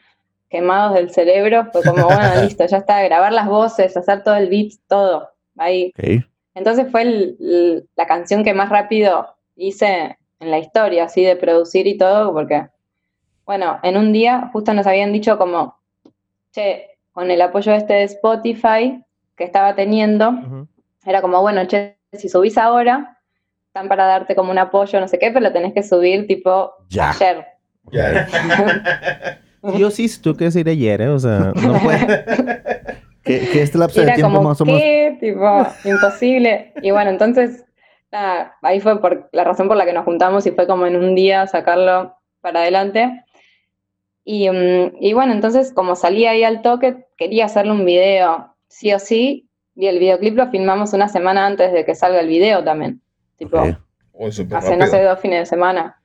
quemados del cerebro. Fue como, bueno, listo, ya está, grabar las voces, hacer todo el beat, todo. Ahí. Entonces fue el- el- la canción que más rápido hice en la historia, así de producir y todo, porque, bueno, en un día justo nos habían dicho como, che, con el apoyo este de Spotify que estaba teniendo, Ujú. era como, bueno, che, si subís ahora, están para darte como un apoyo, no sé qué, pero lo tenés que subir tipo Ya. ayer. Ya. Yo sí, tú quieres ir ayer, ¿eh? O sea, no puede. Que, que este lapso Y de era tiempo como, más o menos. ¿qué? Tipo, imposible. Y bueno, entonces, nada, ahí fue por la razón por la que nos juntamos y fue como en un día sacarlo para adelante. Y, mm, y bueno, entonces como salí ahí al toque, quería hacerle un video, sí o sí, y el videoclip lo filmamos una semana antes de que salga el video también. Tipo. Oh, hace, no sé, dos fines de semana.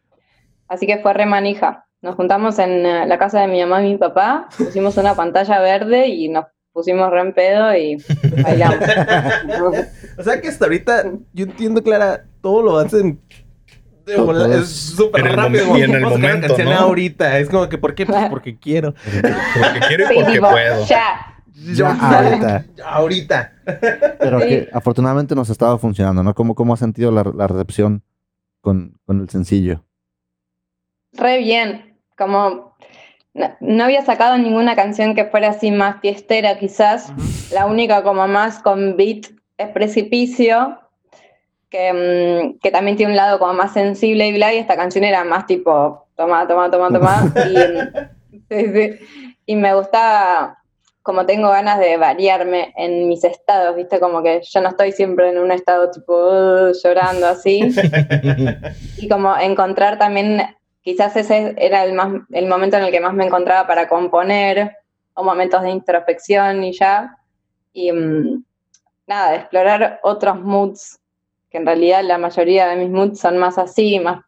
Así que fue re manija. Nos juntamos en eh, la casa de mi mamá y mi papá, pusimos una pantalla verde y nos pusimos re en pedo y bailamos. O sea que hasta ahorita, yo entiendo, Clara, todo lo hacen. de volar, es súper en el rápido. y en el momento, canción ¿no? ahorita. Es como que, ¿por qué? Pues porque quiero. Porque quiero y porque puedo. ya. Ya, ahorita. Ahorita. Pero Sí. que afortunadamente nos estaba funcionando, ¿no? ¿Cómo, cómo ha sentido la, la recepción con, con el sencillo? Re bien. Como no, no había sacado ninguna canción que fuera así más fiestera, quizás. La única como más con beat es Precipicio, que, mm, que también tiene un lado como más sensible y bla, y esta canción era más tipo, toma, toma, toma, toma. y, sí, sí. y me gustaba, como tengo ganas de variarme en mis estados, ¿viste? Como que yo no estoy siempre en un estado tipo "Uh", llorando así. y como encontrar también, quizás ese era el, más, el momento en el que más me encontraba para componer, o momentos de introspección y ya. Y mm, nada, explorar otros moods, que en realidad la mayoría de mis moods son más así, más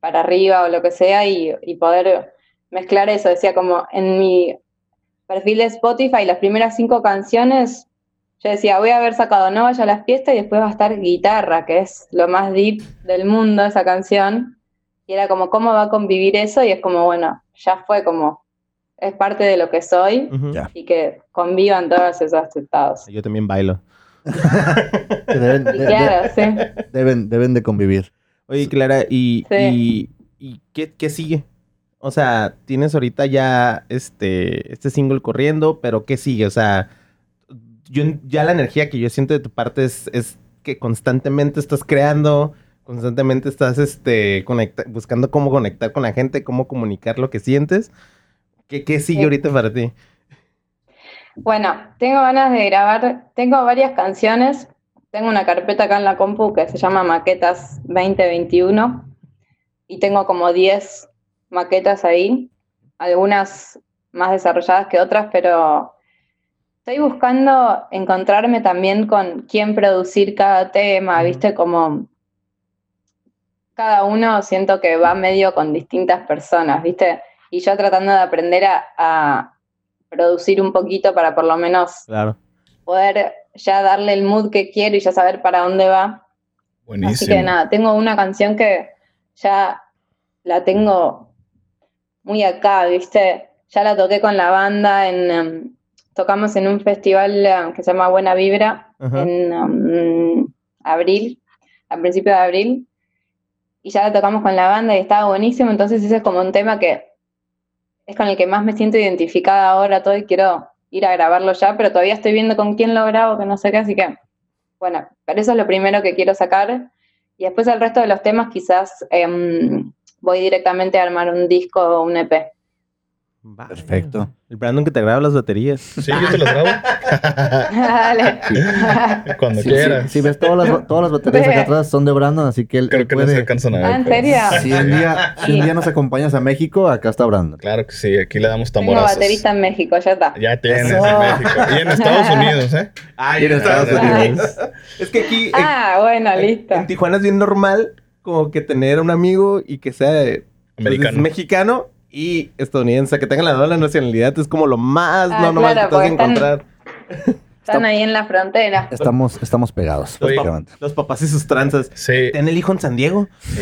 para arriba o lo que sea, y, y poder mezclar eso. Decía como en mi perfil de Spotify, las primeras cinco canciones yo decía, voy a haber sacado No vaya a las fiestas y después va a estar guitarra, que es lo más deep del mundo esa canción. Y era como, ¿cómo va a convivir eso? Y es como, bueno, ya fue como, es parte de lo que soy y que convivan todos esos estados. Yo también bailo. Deben, de- claro, sí. de- deben, deben de convivir. Oye, Clara, ¿y, Sí. y, y qué, qué sigue? O sea, tienes ahorita ya este, este single corriendo, pero ¿qué sigue? O sea, yo, ya la energía que yo siento de tu parte es, es que constantemente estás creando, constantemente estás este, conecta- buscando cómo conectar con la gente, cómo comunicar lo que sientes. ¿Qué, qué sigue Sí. ahorita para ti? Bueno, tengo ganas de grabar, tengo varias canciones, tengo una carpeta acá en la compu que se llama Maquetas 2021 y tengo como 10 maquetas ahí, algunas más desarrolladas que otras, pero estoy buscando encontrarme también con quién producir cada tema, viste, como cada uno siento que va medio con distintas personas, viste, y yo tratando de aprender a, a producir un poquito para por lo menos Claro. poder ya darle el mood que quiero y ya saber para dónde va. Así Buenísimo. que nada, tengo una canción que ya la tengo muy acá, ¿viste? Ya la toqué con la banda, en, em, tocamos en un festival eh, que se llama Buena Vibra Ajá. en em, abril, a principios de abril, y ya la tocamos con la banda y estaba buenísimo, entonces ese es como un tema que es con el que más me siento identificada ahora todo y quiero ir a grabarlo ya, pero todavía estoy viendo con quién lo grabo, que no sé qué, así que bueno, pero eso es lo primero que quiero sacar. Y después el resto de los temas quizás em, voy directamente a armar un disco o un EP. Vaya. Perfecto. El Brandon que te graba las baterías. Sí, yo te los grabo. Dale. Cuando Si quieras. ves todas las, todas las baterías acá atrás son de Brandon, así que él, Creo él que no se puede... alcanzan a ver. Ah, ¿en pero- serio? Si un, día, si un día nos acompañas a México, acá está Brandon. Claro que sí, aquí le damos Tengo tamborazos. baterista en México, ya está. Ya tienes Eso. en México. Y en Estados Unidos, ¿eh? Ay, en Estados Unidos. Es que aquí en- Ah, bueno, listo. en Tijuana es bien normal como que tener un amigo y que sea de- pues, mexicano y estadounidense, que tenga la doble nacionalidad es como lo más Ah, normal claro, que te vas a porque están- encontrar. Están ahí en la frontera. Estamos, estamos pegados, Los, pa- los papás y sus tranzas. Sí. ¿Ten el hijo en San Diego? Sí,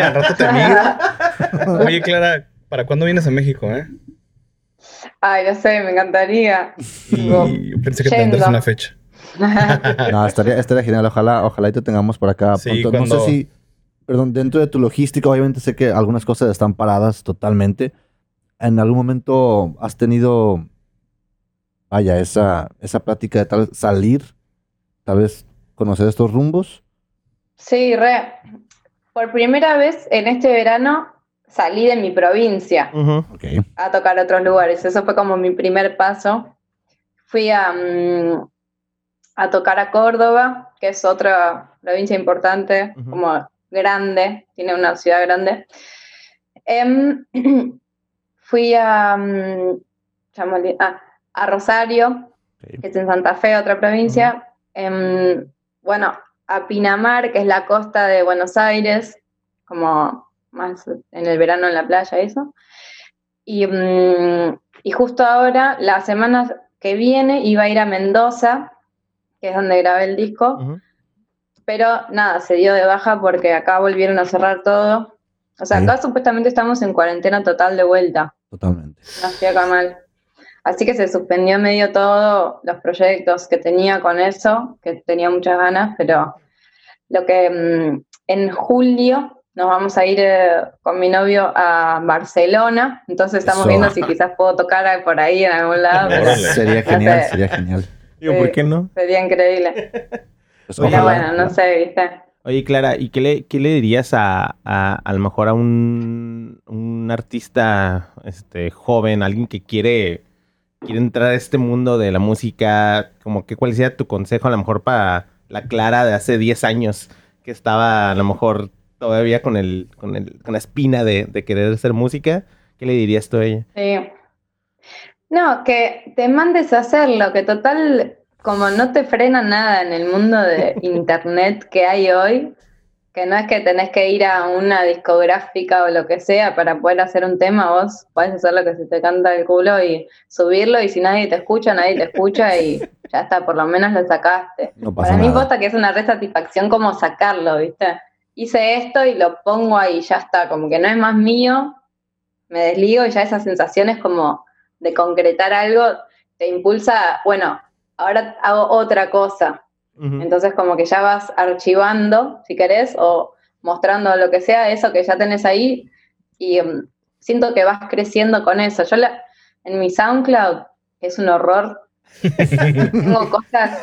al rato te. Oye, Clara, ¿para cuándo vienes a México, eh? Ay, no sé, me encantaría. Y yo pensé que tendrás una fecha. No, estaría, estaría genial. Ojalá, ojalá y te tengamos por acá Sí, pronto. No sé si, perdón, dentro de tu logística, obviamente sé que algunas cosas están paradas totalmente. ¿En algún momento has tenido, vaya, esa, esa plática de tal salir, tal vez conocer estos rumbos? Sí, re. Por primera vez en este verano salí de mi provincia. Ujú. Ok. a tocar otros lugares. Eso fue como mi primer paso. Fui a, mm, a tocar a Córdoba, que es otra provincia importante, Ujú. como grande, tiene una ciudad grande. Em, fui a, mm, ah, a Rosario, que es en Santa Fe, otra provincia. Em, bueno, a Pinamar, que es la costa de Buenos Aires, como más en el verano en la playa, eso. Y, mm, y justo ahora, la semana que viene, iba a ir a Mendoza, que es donde grabé el disco. Pero nada, se dio de baja porque acá volvieron a cerrar todo. O sea, Sí. acá supuestamente estamos en cuarentena total de vuelta. Totalmente. No estoy acá mal. Así que se suspendió medio todo los proyectos que tenía con eso, que tenía muchas ganas, pero lo que mm, en julio nos vamos a ir eh, con mi novio a Barcelona, entonces estamos Eso. viendo si quizás puedo tocar por ahí en algún lado, pero. Sería No genial, sé. sería genial. Digo, Sí. ¿por qué no? sería increíble. Pues ojalá. bueno, no sé, ¿viste? Oye, Clara, ¿y qué le, qué le dirías a, a, a lo mejor a un, un artista este, joven, alguien que quiere, quiere entrar a este mundo de la música? Como que cuál sería tu consejo a lo mejor para la Clara de hace 10 años, que estaba a lo mejor todavía con el, con el, con la espina de, de querer hacer música? ¿Qué le dirías tú a ella? Sí. No, que te mandes a hacerlo, que total, como no te frena nada en el mundo de internet que hay hoy, que no es que tenés que ir a una discográfica o lo que sea para poder hacer un tema, vos podés hacer lo que se te canta el culo y subirlo y si nadie te escucha, nadie te escucha y ya está, por lo menos lo sacaste. No pasa Para mí nada. posta que es una re satisfacción como sacarlo, ¿viste? Hice esto y lo pongo ahí, ya está, como que no es más mío, me desligo y ya esa sensación es como de concretar algo, te impulsa, bueno, ahora hago otra cosa. Entonces como que ya vas archivando, si querés, o mostrando lo que sea, eso que ya tenés ahí, y mm, siento que vas creciendo con eso. Yo la- en mi SoundCloud, que es un horror, tengo cosas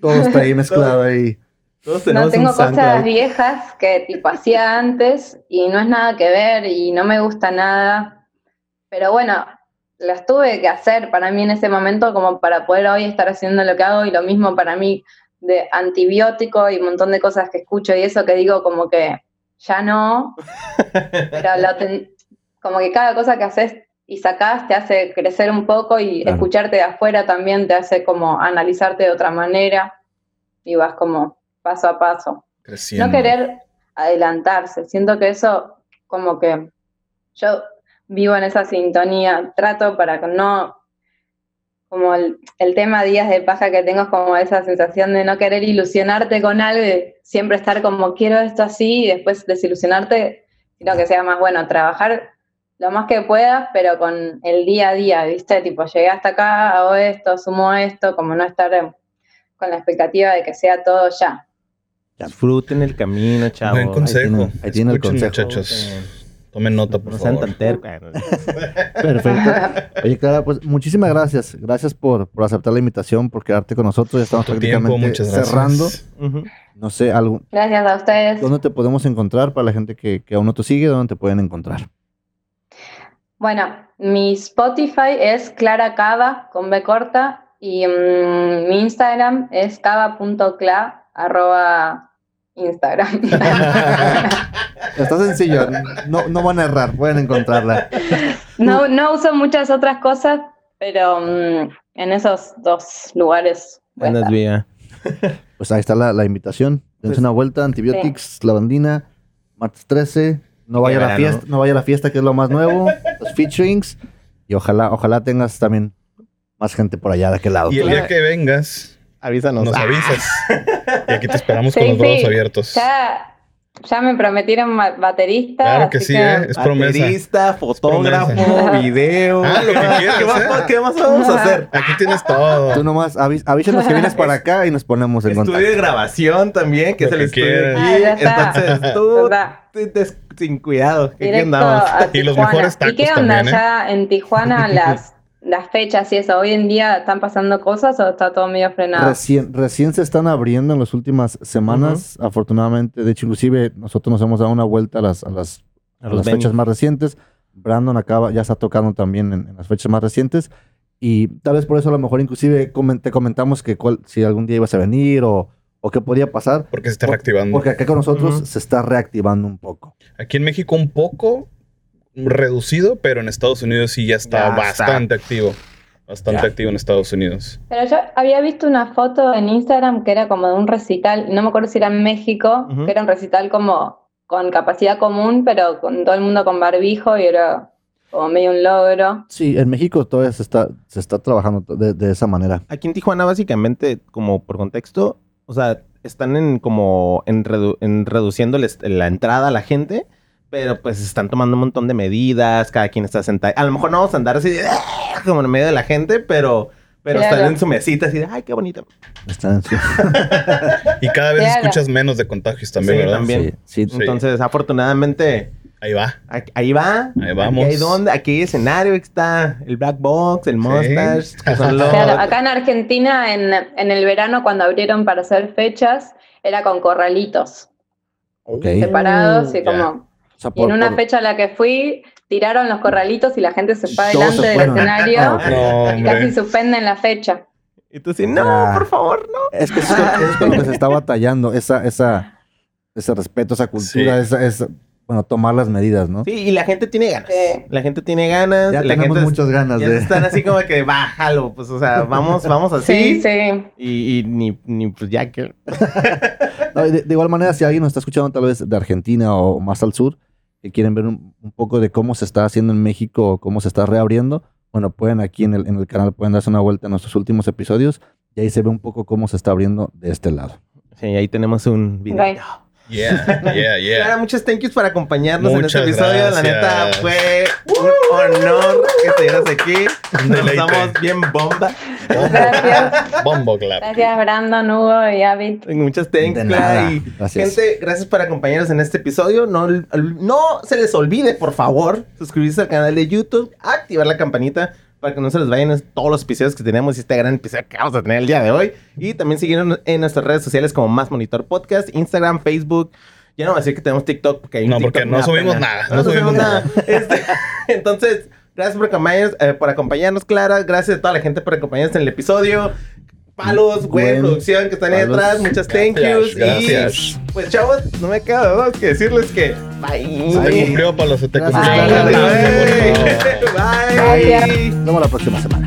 Todo está ahí mezclado ahí. Todos no tengo cosas SoundCloud. viejas que tipo hacía antes y no es nada que ver y no me gusta nada. Pero bueno, las tuve que hacer para mí en ese momento como para poder hoy estar haciendo lo que hago y lo mismo para mí de antibiótico y un montón de cosas que escucho y eso que digo como que ya no, pero lo ten- como que cada cosa que haces y sacás te hace crecer un poco y Claro. escucharte de afuera también te hace como analizarte de otra manera y vas como paso a paso. Creciendo. No querer adelantarse, siento que eso como que yo vivo en esa sintonía, trato para que no, como el, el tema días de paja que tengo es como esa sensación de no querer ilusionarte con algo, y siempre estar como quiero esto así y después desilusionarte, sino que sea más bueno trabajar lo más que puedas, pero con el día a día, ¿viste? Tipo, llegué hasta acá, hago esto, sumo esto, como no estar con la expectativa de que sea todo ya. Disfruten el camino, chavos. Buen consejo. tiene- ahí tiene el Escuchen, consejo. muchachos. Tomen nota, por No favor. tan tercos. Perfecto. Oye, Clara, pues muchísimas gracias. Gracias por, por aceptar la invitación, por quedarte con nosotros. Ya estamos Tu prácticamente tiempo, muchas gracias. cerrando. Ujú. No sé, algo, Gracias a ustedes. ¿dónde te podemos encontrar para la gente que, que aún no te sigue? ¿Dónde te pueden encontrar? Bueno, mi Spotify es Clara Cava con B corta y mm, mi Instagram es cava.cla arroba Instagram. Está sencillo, no, no van a errar, pueden encontrarla. no, no uso muchas otras cosas, pero mm, en esos dos lugares. estar. bien. Pues ahí está la, la invitación. Dense Pues- una vuelta, Antibiotics, Lavandina, martes 13. No vaya a la fiesta, no vaya a la fiesta que es lo más nuevo, los featurings y ojalá, ojalá tengas también más gente por allá de aquel lado. Y el día que vengas, Avísanos. nos Ah, avisas. Y aquí te esperamos Sí, con los brazos sí. abiertos. Ya, ya me prometieron baterista. Claro que sí, ¿eh? Es promesa. Baterista, fotógrafo, promesa. video. Ah, lo que quieras, ¿Qué más. ¿Qué más vamos a hacer? Aquí tienes todo. Tú nomás avis- avísanos que vienes para acá y nos ponemos en Estudio contacto. de grabación también, que Lo es el que estudio. Ah, aquí. ya está. Entonces tú ¿Verdad? te- te- sin cuidado. ¿Qué, qué andamos? Y los mejores ¿Y qué tacos onda también, ¿eh? ya en Tijuana las, las fechas y eso? ¿Hoy en día están pasando cosas o está todo medio frenado? Recién, recién se están abriendo en las últimas semanas, afortunadamente. De hecho, inclusive nosotros nos hemos dado una vuelta a las, a las, a los las fechas más recientes. Brandon acaba, ya está tocando también en, en las fechas más recientes. Y tal vez por eso a lo mejor inclusive comen- te comentamos que cuál- si algún día ibas a venir o, o qué podía pasar. Porque se está reactivando. Porque acá con nosotros Ujú. se está reactivando un poco. Aquí en México un poco reducido, pero en Estados Unidos sí ya está Ya está. bastante activo. Bastante Ya. activo en Estados Unidos. Pero yo había visto una foto en Instagram que era como de un recital, no me acuerdo si era en México, que era un recital como con capacidad común, pero con todo el mundo con barbijo y era como medio un logro. Sí, en México todavía se está, se está trabajando de, de esa manera. Aquí en Tijuana, básicamente, como por contexto, o sea, están en como en, redu- en reduciendo la entrada a la gente, pero pues están tomando un montón de medidas, cada quien está sentado. A lo mejor no vamos a andar así de, "Ah", como en medio de la gente, pero, pero Claro. están en su mesita así de, ay, qué bonito. Están Y cada vez Claro. escuchas menos de contagios también, Sí, ¿verdad? también. Sí, sí. Entonces, afortunadamente, Ahí va. ahí va. Ahí vamos. Aquí hay donde, aquí hay escenario, aquí está el Black Box, el Mustache, que son los... Claro, acá en Argentina, en, en el verano, cuando abrieron para hacer fechas, era con corralitos Ok. separados y como... O sea, Y en por- una por- fecha a la que fui, tiraron los corralitos y la gente se fue adelante del escenario Ah. No, y casi suspenden la fecha. Y tú así, no, Ya. por favor, no. Es que eso es, con- eso es con lo que se está batallando, esa, esa, ese respeto, esa cultura, Sí. esa, esa- bueno, tomar las medidas, ¿no? Sí, y la gente tiene ganas. Sí. La gente tiene ganas. Ya la tenemos gente muchas ganas ya de... están así como que bájalo, pues, o sea, vamos, vamos así. Sí, sí. Y, y ni, ni, pues ya que. No, de, de igual manera, si alguien nos está escuchando tal vez de Argentina o más al sur, que quieren ver un, un poco de cómo se está haciendo en México, cómo se está reabriendo, bueno, pueden aquí en el, en el canal, pueden darse una vuelta en nuestros últimos episodios. Y ahí se ve un poco cómo se está abriendo de este lado. Sí, ahí tenemos un video. Right. Yeah, yeah, yeah. Clara, muchas thank yous por acompañarnos Muchas en este episodio. La neta gracias. fue un honor que estuvieras aquí. Nos estamos bien bomba. Gracias. Bombo clap. Gracias, Brandon, Hugo y Avid. Muchas thanks, De Clara. nada. Y Gracias. gente, gracias por acompañarnos en este episodio. No, no se les olvide, por favor, suscribirse al canal de YouTube, activar la campanita para que no se les vayan todos los episodios que tenemos y este gran episodio que vamos a tener el día de hoy. Y también seguirnos en nuestras redes sociales como Más Monitor Podcast, Instagram, Facebook. Ya no voy a decir que tenemos TikTok porque hay un No, porque no subimos pena. nada, No, no subimos subimos nada. Este, entonces, gracias por acompañarnos, eh, por acompañarnos, Clara. Gracias a toda la gente por acompañarnos en el episodio. Palos, güey, Gwen, producción que están ahí Palos. atrás. Muchas thank yous. gracias. Y pues, chavos, no me queda más que decirles que bye. Se te cumplió, Palo, se te cumplió. Por favor. Bye. Gracias. Nos vemos la próxima semana.